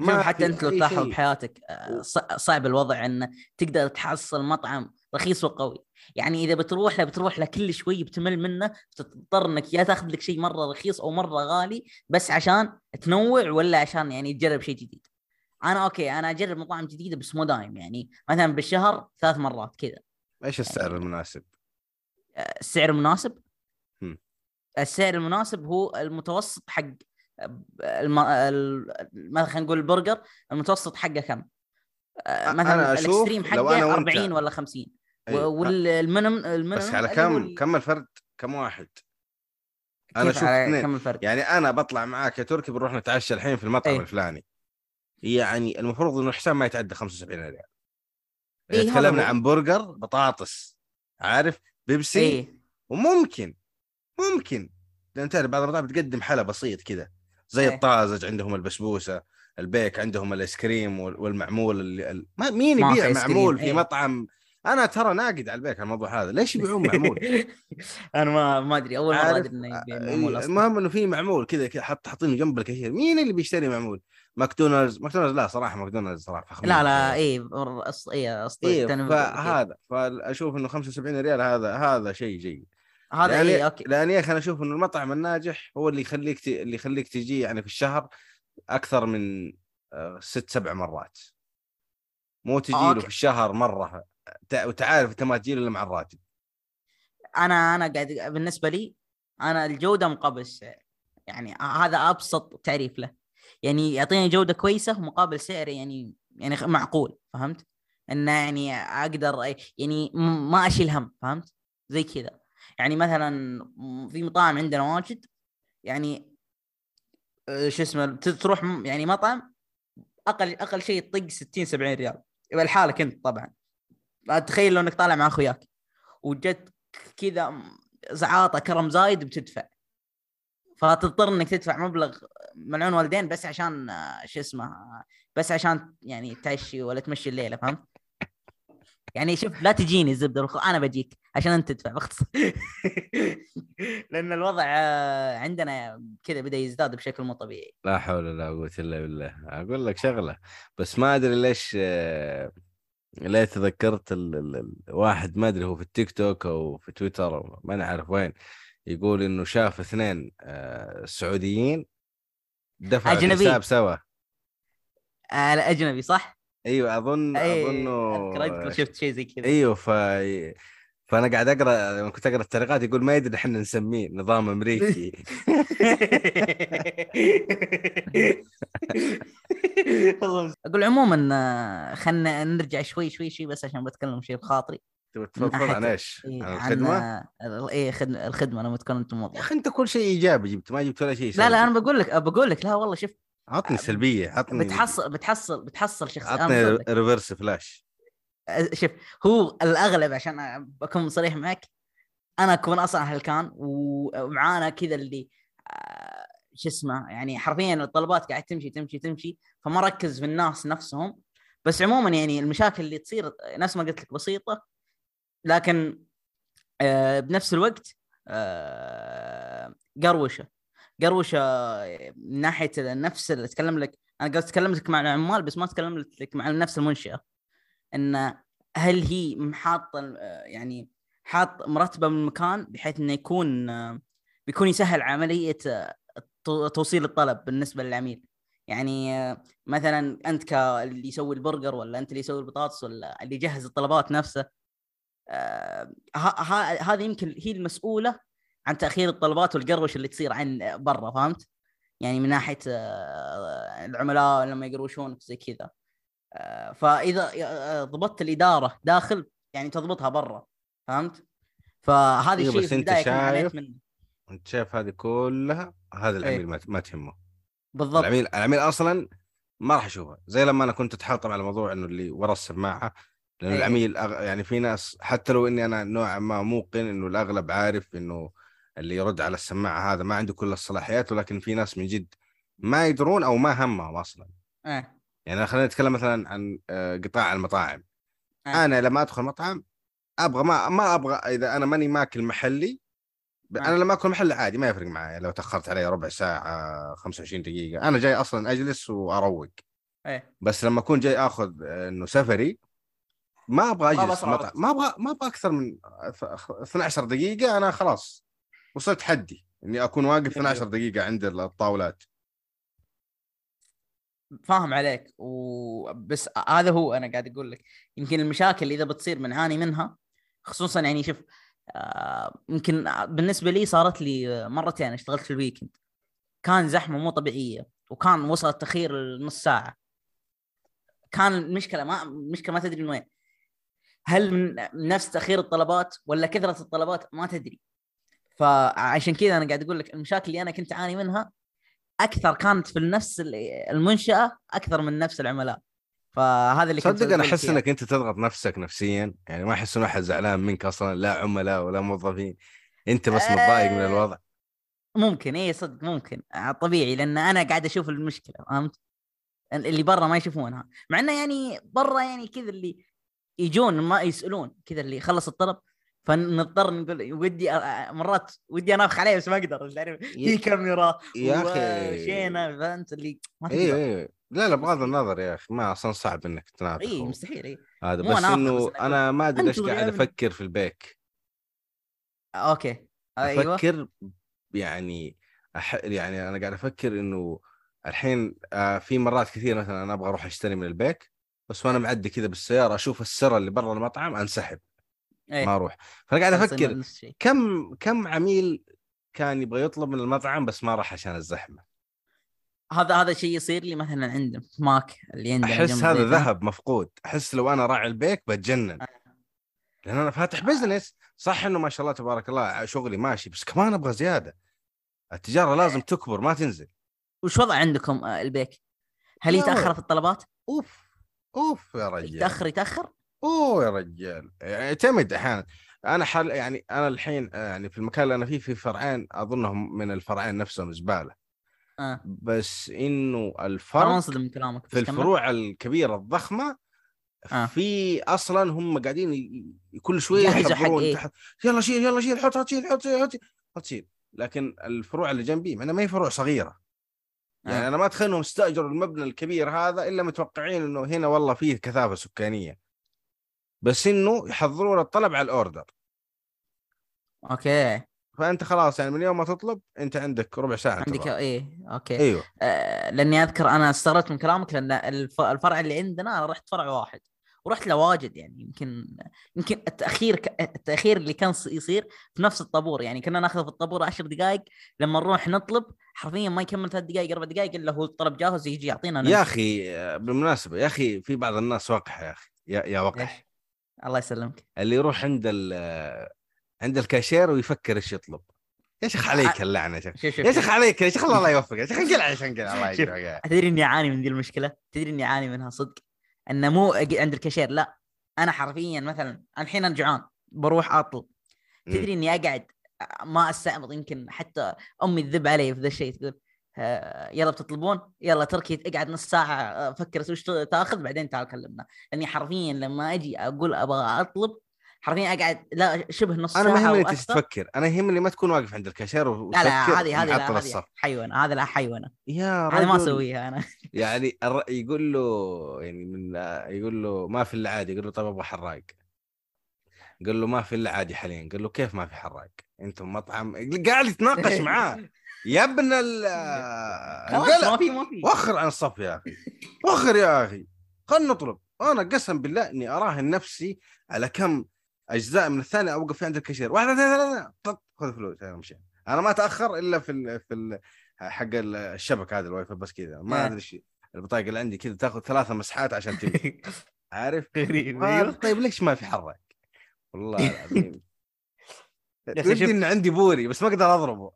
شوف حتى أنت لو تلاحظ. بحياتك آه، صعب الوضع انه تقدر تحصل مطعم رخيص وقوي. يعني إذا بتروح له بتروح له كل شوي بتمل منه بتضطر إنك يا تاخذ لك شيء مرة رخيص أو مرة غالي بس عشان تنوع ولا عشان يعني تجرب شيء جديد. أنا أوكي أنا اجرب مطاعم جديدة بس مو دايم يعني مثلا بالشهر ثلاث مرات كذا إيش السعر المناسب؟ آه، السعر المناسب هم. السعر المناسب هو المتوسط حق الم... ال... مثلا خلينا نقول البرجر المتوسط حقه كم؟ مثلا ال extreme low حقه أنا وأنت- 40 ولا 50 أيوة. وال minimum ال minimum بس على اللي كم ال- كم الفرد كم واحد أنا على اثنين؟ يعني أنا بطلع معاك يا تركي بنروح نتعشى الحين في المطعم إيه. الفلاني يعني المفروض إنه حساب ما يتعدى 75 ريال. إيه، اذا تكلمنا. عن برجر بطاطس عارف؟ بيبسي. إيه. وممكن ممكن. لأن تعرف بعض المطاعم بتقدم حلا بسيط كذا زي إيه. الطازج عندهم البسبوسة البيك عندهم الايس كريم وال- والمعمول اللي ال... ما مين يبيع معمول في إيه. مطعم؟ أنا ترى ناقد على البيك على الموضوع هذا. ليش يبيعون معمول؟ أنا ما ما أدري. أول مرة؟ أدري إنه يبيع معمول إيه، أصلا. المهم إنه في معمول كذا كذا حط حاطينه جنب الكثير مين اللي بيشتري معمول؟ ماكدونالدز ماكدونالدز لا صراحة ماكدونالدز صراحة فخمين لا لا أص... أص... إيه تنم- فهذا فأشوف إنه 75 ريال هذا هذا شيء جيد. هذا يعني إيه أوكي. لأن يا أخي أنا أشوف إنه المطعم الناجح هو اللي يخليك ت... اللي يخليك تجي يعني في الشهر أكثر من آه، ست سبع مرات. مو تجي له. في الشهر مرة. تع- وتعرف أنت ما تجي له إلا مع الراتب أنا أنا قاعد بالنسبة لي أنا الجودة مقابل السعر. يعني هذا أبسط تعريف له. يعني يعطيني جودة كويسة مقابل سعر يعني يعني معقول فهمت؟ انه يعني أقدر يعني ما أشيل هم فهمت؟ زي كذا يعني مثلا في مطاعم عندنا واجد يعني آه، شو اسمه تروح يعني مطعم أقل أقل شيء تطق 60 70 ريال لحالك أنت طبعا تخيل لو إنك طالع مع أخوياك وجت كذا زعاطة كرم زايد بتدفع فتضطر إنك تدفع مبلغ ملعون والدين بس عشان آه، شو اسمه بس عشان يعني تعشي ولا تمشي الليلة فهمت؟ يعني شوف لا تجيني الزبدة أنا بجيك عشان أنت تدفع باختصار لأن الوضع آه، عندنا كذا بدأ يزداد بشكل مو طبيعي. لا حول ولا قوة إلا بالله. أقول لك شغلة بس ما أدري ليش آه، ليه تذكرت ال... ال... ال... واحد ما أدري هو في التيك توك أو في تويتر ما أنا عارف وين. يقول إنه شاف اثنين آه، سعوديين دفعوا أجنبي. الحساب سوا آه أجنبي صح؟ أيوه أظن اي أظنه أذكر أذكر شفت شيء زي كذا أيوه ف فأنا قاعد أقرأ لما كنت أقرأ التعليقات يقول ما يدري إحنا نسميه نظام أمريكي أقول عموما آه، خلنا نرجع شوي شوي شوي بس عشان بتكلم شيء بخاطري تبغى تفضفض عن إيش؟ إيه، عن الخدمة؟ ال- إيه خدمه الخدمة لما تكون انت يا موظف أخي أنت كل شيء إيجابي جبت ما جبت ولا شيء لا لا سلبي. أنا بقول لك بقول لك لا والله شوف عطني سلبية عطني بتحصل بتحصل بتحصل شخص عطني. ريفرس فلاش شوف هو الأغلب عشان بكون صريح معك أنا أكون أصلا هلكان ومعانا كذا اللي آه، شو اسمه يعني حرفيا الطلبات قاعد تمشي تمشي تمشي فما ركز في الناس نفسهم بس عموما يعني المشاكل اللي تصير نفس ما قلت لك بسيطة لكن آه، بنفس الوقت آه، قروشة. قروشة من ناحية نفس اللي اتكلم لك أنا قلت تكلمت لك مع العمال بس ما تكلمت لك مع نفس المنشاه إن هل هي محاطه يعني حاط مرتبة من المكان بحيث إنه يكون بيكون يسهل عملية توصيل الطلب بالنسبة للعميل. يعني مثلا أنت كاللي يسوي البرجر ولا أنت اللي يسوي البطاطس ولا اللي يجهز الطلبات نفسه هذه يمكن هي المسؤولة عن تأخير الطلبات والقروش اللي تصير عن برا فهمت؟ يعني من ناحية العملاء لما يقروشون زي كذا فإذا ضبطت الإدارة داخل يعني تضبطها برا فهمت؟ فهذا إيه الشيء بس عانيت شايف منه أنت شايف هذه كلها هذا العميل إيه. ما, تهمه بالضبط العميل العميل أصلا ما راح يشوفها زي لما أنا كنت اتحطم على موضوع إنه اللي ورا السماعة لأنه إيه. العميل أغ... يعني في ناس حتى لو إني أنا نوعا ما موقن إنه الأغلب عارف إنه اللي يرد على السماعة هذا ما عنده كل الصلاحيات ولكن في ناس من جد ما يدرون أو ما همهم أصلا إيه يعني خلينا نتكلم مثلا عن آه، قطاع المطاعم آه. أنا لما أدخل مطعم أبغى ما ما أبغى إذا أنا ماني ماكل محلي آه. أنا لما اكل محل عادي ما يفرق معي لو تأخرت علي ربع ساعة 25 دقيقة أنا جاي أصلا أجلس وأروق إيه بس لما أكون جاي أخذ آه، إنه سفري ما أبغى أجلس. ما أبغى ما أبغى أكثر من ث- 12 دقيقة أنا خلاص وصلت حدي إني أكون واقف 12 دقيقة عند الطاولات. فاهم عليك. وبس هذا هو أنا قاعد أقول لك. يمكن المشاكل إذا بتصير بنعاني منها خصوصا يعني شوف آه، يمكن بالنسبة لي صارت لي مرتين اشتغلت في ال weekend كان زحمة مو طبيعية وكان وصل التأخير نص ساعة. كان المشكلة ما المشكلة ما تدري من وين. هل من نفس تأخير الطلبات ولا كثرة الطلبات؟ ما تدري. فعشان كذا أنا قاعد أقول لك المشاكل اللي أنا كنت أعاني منها أكثر كانت في نفس المنشأة أكثر من نفس العملاء. فهذا اللي كنت صدق أنا أحس. إنك أنت تضغط نفسك نفسيا. يعني ما أحس إنه احد زعلان منك أصلا لا عملاء ولا موظفين. أنت بس متضايق من آه. الوضع. ممكن اي صدق ممكن. آه، طبيعي لأن أنا قاعد أشوف المشكلة فهمت؟ اللي برا ما يشوفونها. مع إنه يعني برا يعني كذا اللي يجون ما يسألون كذا اللي خلص الطلب فنضطر نقول ودي مرات ودي أنافخ عليه بس ما أقدر تعرف في يا- كاميرا يا أخي. وشينا فهمت؟ اللي ما تقدر اي لا لا بغض. النظر يا أخي ما أصلا صعب إنك تنافق اي مستحيل اي هذا بس إنه أنا ما أدري إيش يا قاعد. أفكر في البيك. okay. أيوه. أفكر يعني أح... يعني أنا قاعد أفكر إنه الحين آه في مرات كثير مثلا أنا أبغى أروح أشتري من البيك بس وأنا معدي كذا بالسيارة أشوف السرا اللي برا المطعم أنسحب إيه. ما أروح فأنا قاعد أفكر. كم كم عميل كان يبغى يطلب من المطعم بس ما راح عشان الزحمة هذا هذا شيء يصير لي مثلا في ماك اللي عندنا أحس هذا. ذهب مفقود أحس لو أنا راعي البيك بتجنن آه. لأن أنا فاتح business صح إنه ما شاء الله تبارك الله شغلي ماشي بس كمان أبغى زيادة التجارة لازم تكبر ما تنزل وش وضع عندكم آه، البيك؟ هل يتأخر. في الطلبات؟ أوف أوف يا رجال يتاخر يتأخر؟ أوه يا رجال يعني يعتمد أحيانا أنا حال يعني أنا الحين آه، يعني في المكان اللي أنا فيه في فرعين أظنهم من الفرعين نفسهم زبالة آه بس إنه ما الفرق أنصدم من كلامك في. الفروع الكبيرة الضخمة آه. في أصلا هم قاعدين كل شوية يحضرون إيه؟ تحت يلا شيل يلا شيل حط حط شيل حط شيل حط شيل لكن الفروع اللي جنبي ما هي فروع صغيرة يعني آه. أنا ما أتخيل إنهم استأجروا المبنى الكبير هذا إلا متوقعين إنه هنا والله فيه كثافة سكانية. بس إنه يحضرون الطلب على الأوردر. okay. فأنت خلاص يعني من يوم ما تطلب أنت عندك ربع ساعة عندك. إيه okay. أيوه. آه لأني أذكر أنا استغربت من كلامك لأن الف... الفرع اللي عندنا أنا رحت فرع واحد. ورحت لواجد يعني يمكن يمكن التأخير. التأخير اللي كان يصير في نفس الطابور يعني كنا ناخذه في الطابور 10 دقائق لما نروح نطلب حرفيا ما يكمل ثلاث دقائق أربع دقائق إلا هو الطلب جاهز يجي يعطينا نمشي. يا أخي بالمناسبة يا أخي في بعض الناس وقح يا أخي يا, يا وقح إيش؟ الله يسلمك اللي يروح عند ال عند الكاشير ويفكر إيش يطلب يا شيخ عليك اللعنة يا شيخ يا. شيخ عليك يا شيخ الله يوفقك يا شيخ انقلع يا شيخ انقلع الله. يجزاك تدري إني اعاني من ذي المشكلة تدري إني اعاني منها صدق إنه مو عند الكاشير لا. أنا حرفيا مثلا الحين أنا جوعان بروح أطلب. تدري إني أقعد ما استعبط يمكن حتى أمي تذب علي في ذا الشيء تقول آه، يلا بتطلبون؟ يلا تركي اقعد نص ساعة فكر وش تأخذ بعدين تعال كلمنا. لأني حرفيا لما أجي أقول أبغى أطلب حرفيا أقعد لا شبه نص أنا ما يهمني انت تفكر أنا يهمني ما تكون واقف عند الكاشير وتفكر لا لا هذه هذه لا حيوانة هذا لا حيوانة. يا هذه ما رجل. أسويها أنا. يعني يقول له يعني من يقول له ما في إلا عادي يقول له طيب أبغى حراق. قال له ما في إلا عادي حاليا. قال له كيف ما في حراق؟ أنتم مطعم. قاعد يتناقش معاه. يا ابن ال خلاص. ما في ما في. وخر عن الصف يا أخي. وخر يا أخي. خلنا نطلب. أنا قسم بالله إني أراهن نفسي على كم أجزاء من الثانية اوقف في عند الكاشير واحد اثنين ثلاثة خذ فلوس. أنا أنا ما أتأخر إلا في ال في ال حق ال- الشبكة هذا الواي فاي بس كذا. ما آه. أدري إيش البطاقة اللي عندي كذا تاخذ ثلاثة مسحات عشان تمشي عارف؟ غريب أيوه. طيب ليش ما في حرك؟ والله العظيم. ودي. إن عندي بوري بس ما أقدر أضربه؟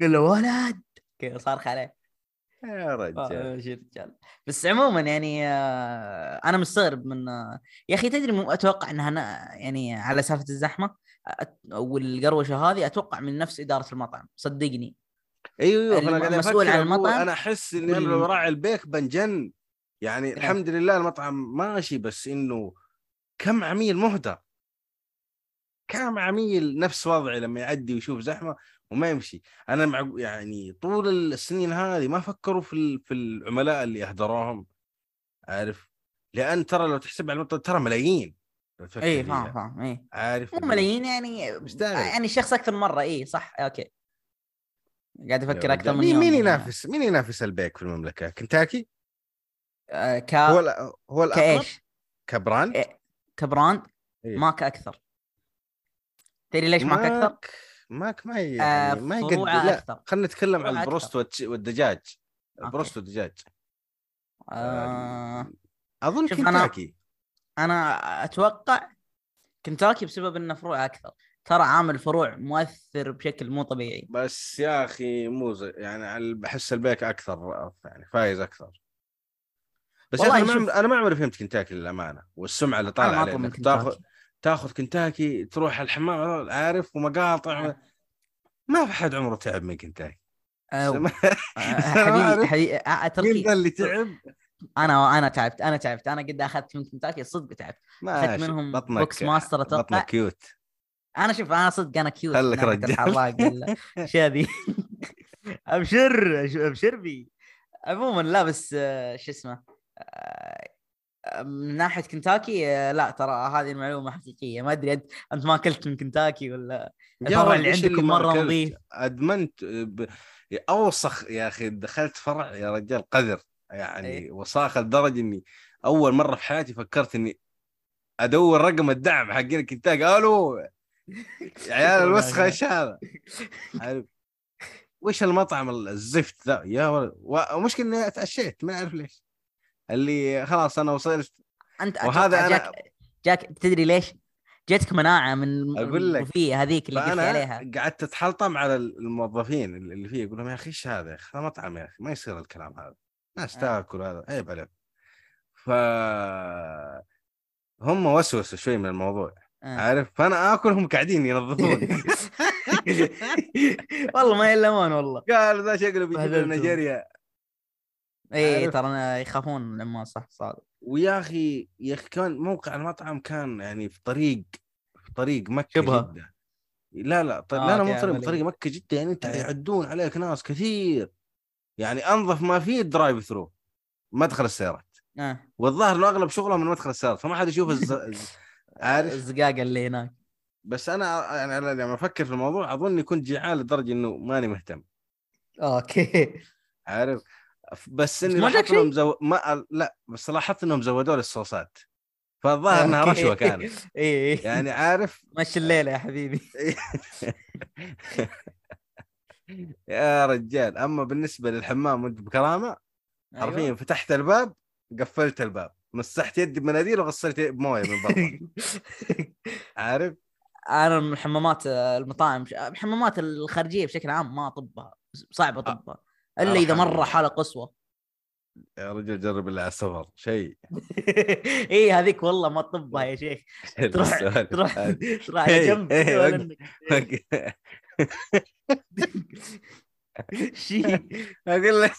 قال له ولد كذا صارخ عليه. يا رجال. بس عموما يعني آه، أنا مستغرب من آه، يا أخي تدري مو أتوقع إنها يعني على سالفة الزحمة والقروشة هذه أتوقع من نفس إدارة المطعم. صدقني. أيوه أيوه المسؤول أفكر عن المطعم أنا أحس اني أنا لو راعي البيك بنجن. يعني الحمد لله المطعم ماشي بس إنه كم عميل مهدر كم عميل نفس وضعي لما يعدي ويشوف زحمة. وما يمشي أنا مع يعني طول السنين هذه ما فكروا في في العملاء اللي أهدروهم عارف لأن ترى لو تحسب على المطعم ترى ملايين اي. فاهم فاهم اي عارف مو ملايين يعني مستاهل. يعني الشخص أكثر من مرة اي صح أوكي قاعد أفكر. أكثر من مين يوم مين. ينافس مين ينافس البيك في المملكة كنتاكي آه، ك هو ال- هو الأقرب كإيش ك brand إيه. ك brand إيه. ماك أكثر تدري ليش ماك أكثر؟ ماك ما ي- يعني ما يقدر لا خلينا نتكلم عن البروست. والتش- والدجاج. البروست والدجاج. آه أظن شوف أنا- كنتاكي. أنا أتوقع كنتاكي بسبب إنه فروع أكثر. ترى عامل فروع مؤثر بشكل مو طبيعي. بس يا أخي مو يعني بحس البيك أكثر يعني فايز أكثر. بس أنا ما أنا ما عمري فهمت كنتاكي للأمانة والسمعة اللي أنا طالعة عليه تاخذ كنتاكي. تاخذ كنتاكي تروح الحمام عارف ومقاطع. آه. ما في حد عمره تعب من كنتاكي. أو. ما حبيبي حبيبي تركي ذا اللي تعب؟ أنا أنا تعبت أنا تعبت. أنا قد أخذت من كنتاكي صدق تعبت. أخذت منهم بطنك بوكس ماستر أتوقع. بطنك cute أنا شوف أنا صدق أنا cute خلك رجال. الحراق ولا شادي أبشر أبشر بي. عموما لا بس شو اسمه من ناحية كنتاكي آه، لا ترى هذه المعلومة حقيقية. ما أدري أنت أنت ما أكلت من كنتاكي ولا؟ الفرع اللي عندكم أكلت؟ نظيف. أدمنت ب... أوسخ يا أخي دخلت فرع يا رجال قذر. يعني إيه. وساخة لدرجة إني أول مرة في حياتي فكرت إني أدور رقم الدعم حقين كنتاكي ألو! يا عيال الوسخة إيش هذا؟ وش المطعم الزفت ذا؟ يا ولد ومشكلة إني أتعشيت ما أعرف ليش. اللي خلاص أنا وصلت أنت وهذا وهذا أنا- جاك جاك تدري ليش؟ جاتك مناعة من أقول لك. هذيك اللي قلت عليها. قعدت أتحلطم على الموظفين اللي فيه يقول لهم يا أخي إيش هذا يا أخي؟ هذا مطعم يا أخي ما يصير الكلام هذا. ناس آه. تاكل هذا. عيب عليك. ف هم وسوسوا شوي من الموضوع. آه. عارف؟ فأنا آكل هم قاعدين ينظفون والله ما يلمون والله. قال ذا شكله بيجيب. جرية. اي. ترى يخافون لما صح صادق ويا أخي يا أخي كان موقع المطعم كان يعني في طريق في طريق مكة شبهة. جده لا لا طريق آه، لا مو طريق. طريق مكة جده يعني أنت أيوه. يعدون عليك ناس كثير يعني أنظف ما فيه ال drive thru مدخل السيارات آه. والظاهر إنه أغلب شغلهم من مدخل السيارات فما حد يشوف الز... عارف الزقاقه اللي هناك بس أنا يعني لما أفكر في الموضوع اظني كنت جيعان لدرجة إنه ماني مهتم أوكي عارف بس إني لاحظت إنهم؟ زو... ما لا بس لاحظت إنهم زودوا لي الصوصات. فالظاهر إنها. رشوة كانت. اي اي يعني عارف؟ مشي الليلة يا حبيبي. يا رجال. أما بالنسبة للحمام وانت بكرامة حرفيا أيوة. فتحت الباب قفلت الباب. مسحت يدي بمناديل وغسلت بموية من برا. عارف؟ أنا من حمامات المطاعم الحمامات الخارجية بشكل عام ما أطبها. صعب أطبها. إلا إذا. مرة حالة قصوى يا رجل جرب اللي على السفر شيء. اي هذيك والله ما تطبها يا شيخ. تروح. تروح. تروح على جنب إيه، شيء. أقول لك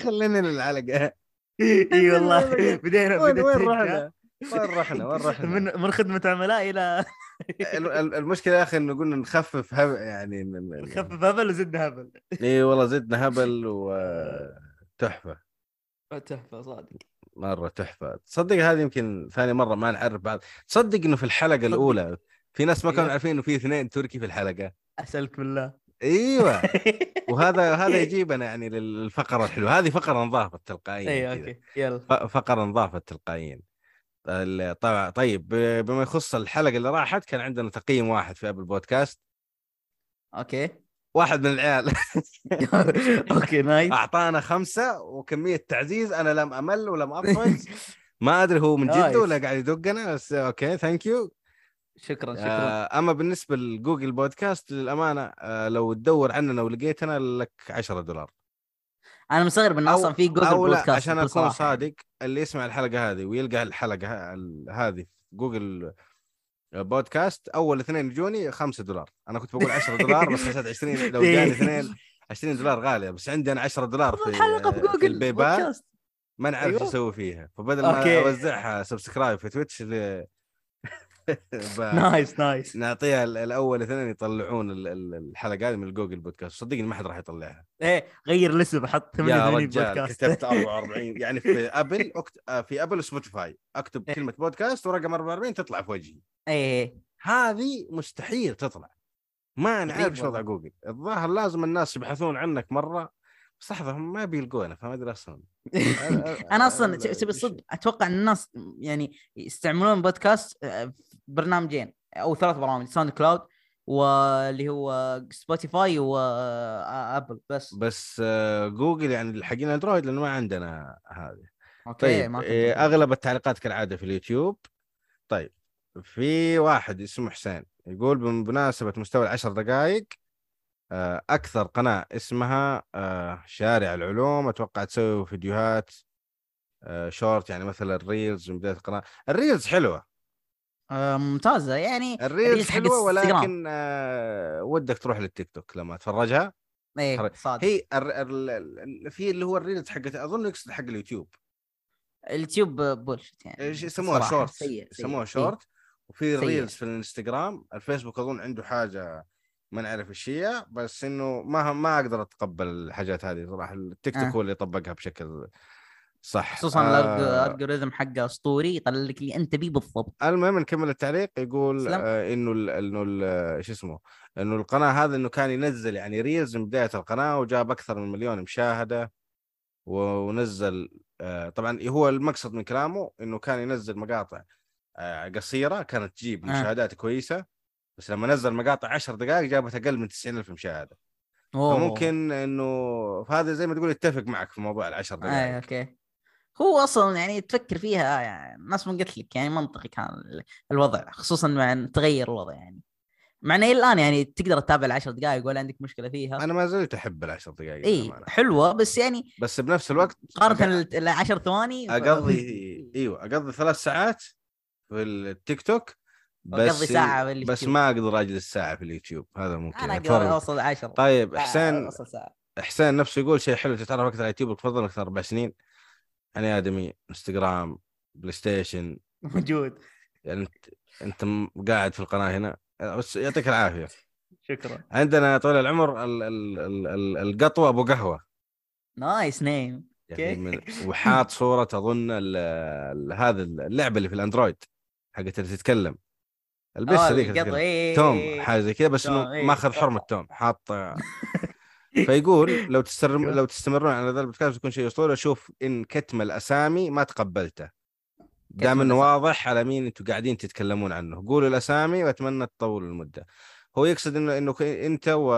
خليني للعلقة. إي والله. بدينا وين. رحنا؟ وين رحنا؟ وين رحنا؟ من خدمة عملاء إلى ال- ال- المشكلة يا أخي إنه قلنا نخفف هب... يعني ن- نخفف هبل وزدنا هبل. إي والله زدنا هبل وتحفه تحفة. صادق. مرة تحفة. تصدق هذه يمكن ثاني مرة ما نعرف بعض. تصدق إنه في الحلقة الأولى في ناس ما كانوا أيوه. عارفين إنه في اثنين تركي في الحلقة. أسألك بالله. إيوه. وهذا هذا يجيبنا يعني للفقرة الحلوة. هذه فقرة انضافت تلقائيا أيوه. okay. يلا. فقرة انضافت تلقائيا طيب بما يخص الحلقة اللي راحت كان عندنا تقييم واحد في Apple Podcasts okay. واحد من العيال. okay nice. أعطانا خمسة وكمية تعزيز أنا لم أمل ولم أفرج. ما أدري هو من. جدة ولا قاعد يدقنا بس okay thank you شكرا شكرا. آه، أما بالنسبة ل Google Podcasts للأمانة آه، لو تدور عننا ولقيتنا لك 10 دولار. أنا مستغرب انه أصلا في جوجل أو لا بودكاست عشان أكون. صادق اللي يسمع الحلقة هذه ويلقى الحلقة هذه في Google Podcasts أول اثنين يجوني 5 دولار أنا كنت بقول 10 دولار بس حسيت 20 لو جاني اثنين 20 دولار غالية بس عندي أنا 10 دولار في الحلقة في ال PayPal بودكاست ما نعرف. إيش أسوي فيها فبدل ما okay. أوزعها subscribe في Twitch. nice nice نعطيها ال- الأول اثنين يطلعون ال- ال- الحلقة هذه من ال Google Podcasts. صدقني ما حد راح يطلعها. إيه غير الاسم حط يا 88 رجال بودكاست. كتبت 44 يعني في Apple أكت... آه، في Apple و Spotify. أكتب إيه. كلمة بودكاست ورقم 44 تطلع في وجهي. إيه هذه مستحيل تطلع. ما نعرف إيش وضع. جوجل. الظاهر لازم الناس يبحثون عنك مرة. بس لحظة هم ما بيلقونا فما أدري أصلا. أنا أصلا تبي الصدق أتوقع إن الناس يعني يستعملون بودكاست آه، برنامجين أو ثلاث برامج SoundCloud واللي هو Spotify و Apple بس. بس آه، جوجل يعني حقين Android لأنه ما عندنا هذه. okay طيب ما أدري. أغلب التعليقات كالعادة في اليوتيوب. طيب في واحد اسمه حسين يقول بمناسبة مستوى العشر دقائق آه، أكثر قناة اسمها آه، شارع العلوم. أتوقع تسوي فيديوهات آه، شورت يعني مثلا ال reels من بداية القناة. ال reels حلوة آه، ممتازة يعني ال reels حلوة. ولكن آه، ودك تروح للتيك توك لما تفرجها إيه صادق هي ال- ال- ال- في اللي هو ال reels حقت أظن يقصد حق اليوتيوب اليوتيوب bullshit يعني إيش يسموها شورت. يسموها إيه. شورت وفي. ال reels في الانستغرام الفيسبوك أظن عنده حاجة ما نعرف إيش هي بس إنه ما ما أقدر أتقبل الحاجات هذه صراحة التيك توك آه. هو اللي طبقها بشكل صح خصوصا آه ال algorithm حقه أسطوري يطلع لك اللي أنت بيه بالضبط المهم نكمل التعليق يقول. آه إنه ال إنه آه، شو اسمه إنه القناة هذا إنه كان ينزل يعني reels من بداية القناة وجاب أكثر من مليون مشاهدة ونزل آه طبعا هو المقصد من كلامه إنه كان ينزل مقاطع آه قصيرة كانت تجيب آه. مشاهدات كويسة بس لما نزل مقاطع 10 دقائق جابت أقل من 90 ألف مشاهدة أوه. فممكن إنه فهذا زي ما تقول يتفق معك في موضوع العشر دقائق أوكي هو أصلا يعني تفكر فيها يعني الناس ما قلت لك يعني منطقي كان ال- الوضع خصوصا مع تغير الوضع يعني مع إنه الآن يعني تقدر تتابع العشر دقائق ولا عندك مشكلة فيها أنا ما زلت أحب العشر دقائق إي. حلوة بس يعني بس بنفس الوقت مقارنة العشر ثواني أقضي إيوه أقضي ثلاث ساعات في التيك توك بس وأقضي ساعة في بس. ما أقدر أجلس ساعة في اليوتيوب هذا ممكن أنا يعني. أقدر أوصل عشر طيب حسين أوصل ساعة حسين نفسه يقول شيء حلو تتعرف أكثر على اليوتيوب تفضل أكثر أربع سنين أنا آدمي إنستغرام بلاي ستيشن موجود يعني انت أنت قاعد في القناة هنا بس يعطيك العافية شكرا عندنا طويل العمر ال ال ال ال القطوه أبو قهوة nice name يعني. من وحاط صورة اظن ال- ال- هذا اللعبة اللي في الأندرويد حقت اللي تتكلم البس آه، تتكلم. إيه. توم حاجة زي كذا بس إنه إيه، ماخذ. حرمة توم حاط فيقول لو تستمر أيوه. لو تستمرون على ذا البودكاست بيكون شيء أسطوري. أشوف إن كتم الأسامي ما تقبلته. دام إنه. واضح على مين أنتم قاعدين تتكلمون عنه. قولوا الأسامي وأتمنى تطولوا المدة. هو يقصد إنه إنه أنت و.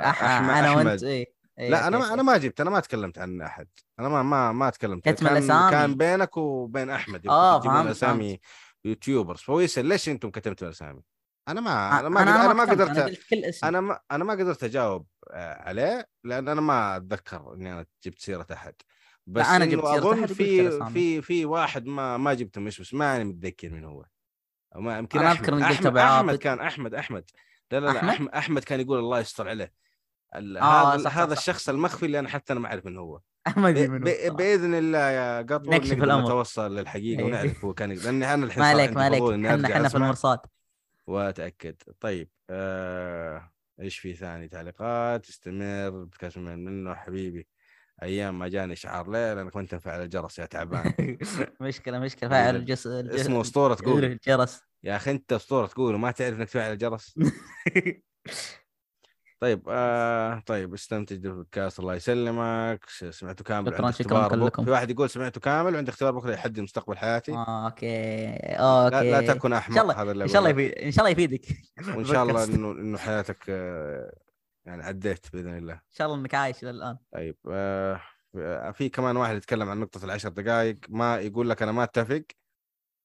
أحمد أنا وأنت إيه. إيه، لا أنا okay، ما أنا ما جبت أنا ما تكلمت عن أحد. أنا ما ما ما تكلمت. كتم كان الأسامي. كان بينك وبين أحمد تجيبون فهمت، أسامي YouTubers. فهو يسأل ليش أنتم كتمتوا الأسامي؟ أنا ما أنا ما أنا قد- أنا ما قدرت أنا ما أنا ما قدرت أجاوب. عليه لأن أنا ما أتذكر إني أنا جبت سيرة أحد بس إنه جبت سيرة أظن في. في في واحد ما ما جبته مش بس ماني متذكر من هو ما يمكن أنا أحمد. أذكر إني قلت أحمد أحمد. كان أحمد أحمد لا لا لا أحمد؟ أحمد أحمد كان يقول الله يستر عليه آه، هذا صح، هذا صح. الشخص المخفي اللي أنا حتى أنا ما أعرف من هو الصراحة. بإذن الله يا قطور نكشف الأمر. نتوصل للحقيقة إيه. ونعرف هو كان لأني أنا الحين ما عليك ما عليك إحنا في المرصاد وأتأكد طيب آه... إيش في ثاني؟ تعليقات استمر بودكاست من منه حبيبي. أيام ما جاني شعار ليل أنا كنت مفعل الجرس يا تعبان. مشكلة مشكلة. فاعل الجس الجس- اسمه أسطورة تقول. الجرس. يا أخي أنت أسطورة تقول وما تعرف إنك تفعل الجرس. طيب آه طيب استمتع بالبودكاست الله يسلمك سمعته كامل شكراً- شكراً كلكم. في واحد يقول سمعته كامل وعندي اختبار بكرة يحدد مستقبل حياتي آه، okay لا, okay لا تكن إن أحمق شاء هذا اللي إن شاء الله. يفيد إن شاء الله يفيدك وإن شاء الله. إنه إنه حياتك آه، يعني عديت بإذن الله إن شاء الله إنك عايش للان طيب آه في كمان واحد يتكلم عن نقطة العشر دقائق ما يقول لك أنا ما أتفق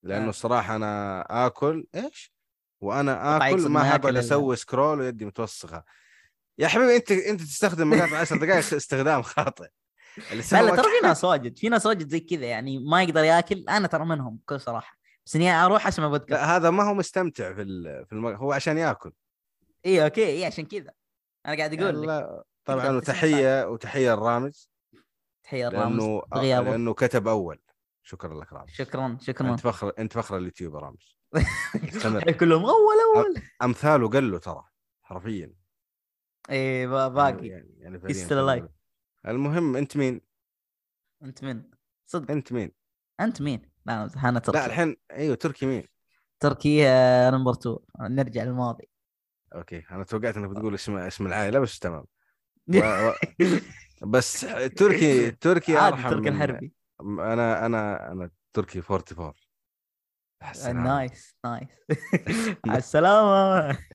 لأنه آه. آكل إيش؟ وأنا قطع آكل يقصد ما إلا. أسوي scroll ويدي متوسخة يا حبيبي أنت أنت تستخدم مقاطع عشر دقائق استخدام خاطئ. لا لا ترى في ناس واجد في ناس واجد زي كذا يعني ما يقدر ياكل. أنا ترى منهم بكل صراحة. بس إني أروح اسمع بودكاست لا هذا ما هو مستمتع في في المق... هو عشان ياكل. إي okay إي عشان كذا. أنا قاعد أقول لك. طبعا تقدر وتحية وتحية الرامز تحية الرامز لأنه بغيابه. لأنه كتب أول. شكرا لك رامز. شكرا شكرا. أنت فخر أنت فخر اليوتيوب رامز. كلهم أول أول. أمثاله قلوا ترى حرفيا. اي با- باقي. يعني يعني. فعلياً. المهم أنت مين؟ أنت من صدق. أنت مين؟ أنت مين؟ لا أنا تركي لا الحين أيوه تركي مين؟ تركي number 2 نرجع للماضي. okay أنا توقعت إنك بتقول اسم اسم العائلة بس تمام. و... و... بس تركي تركي أرحم تركي من- الحربي. أنا أنا أنا تركي 44 أحسن nice nice على السلامة.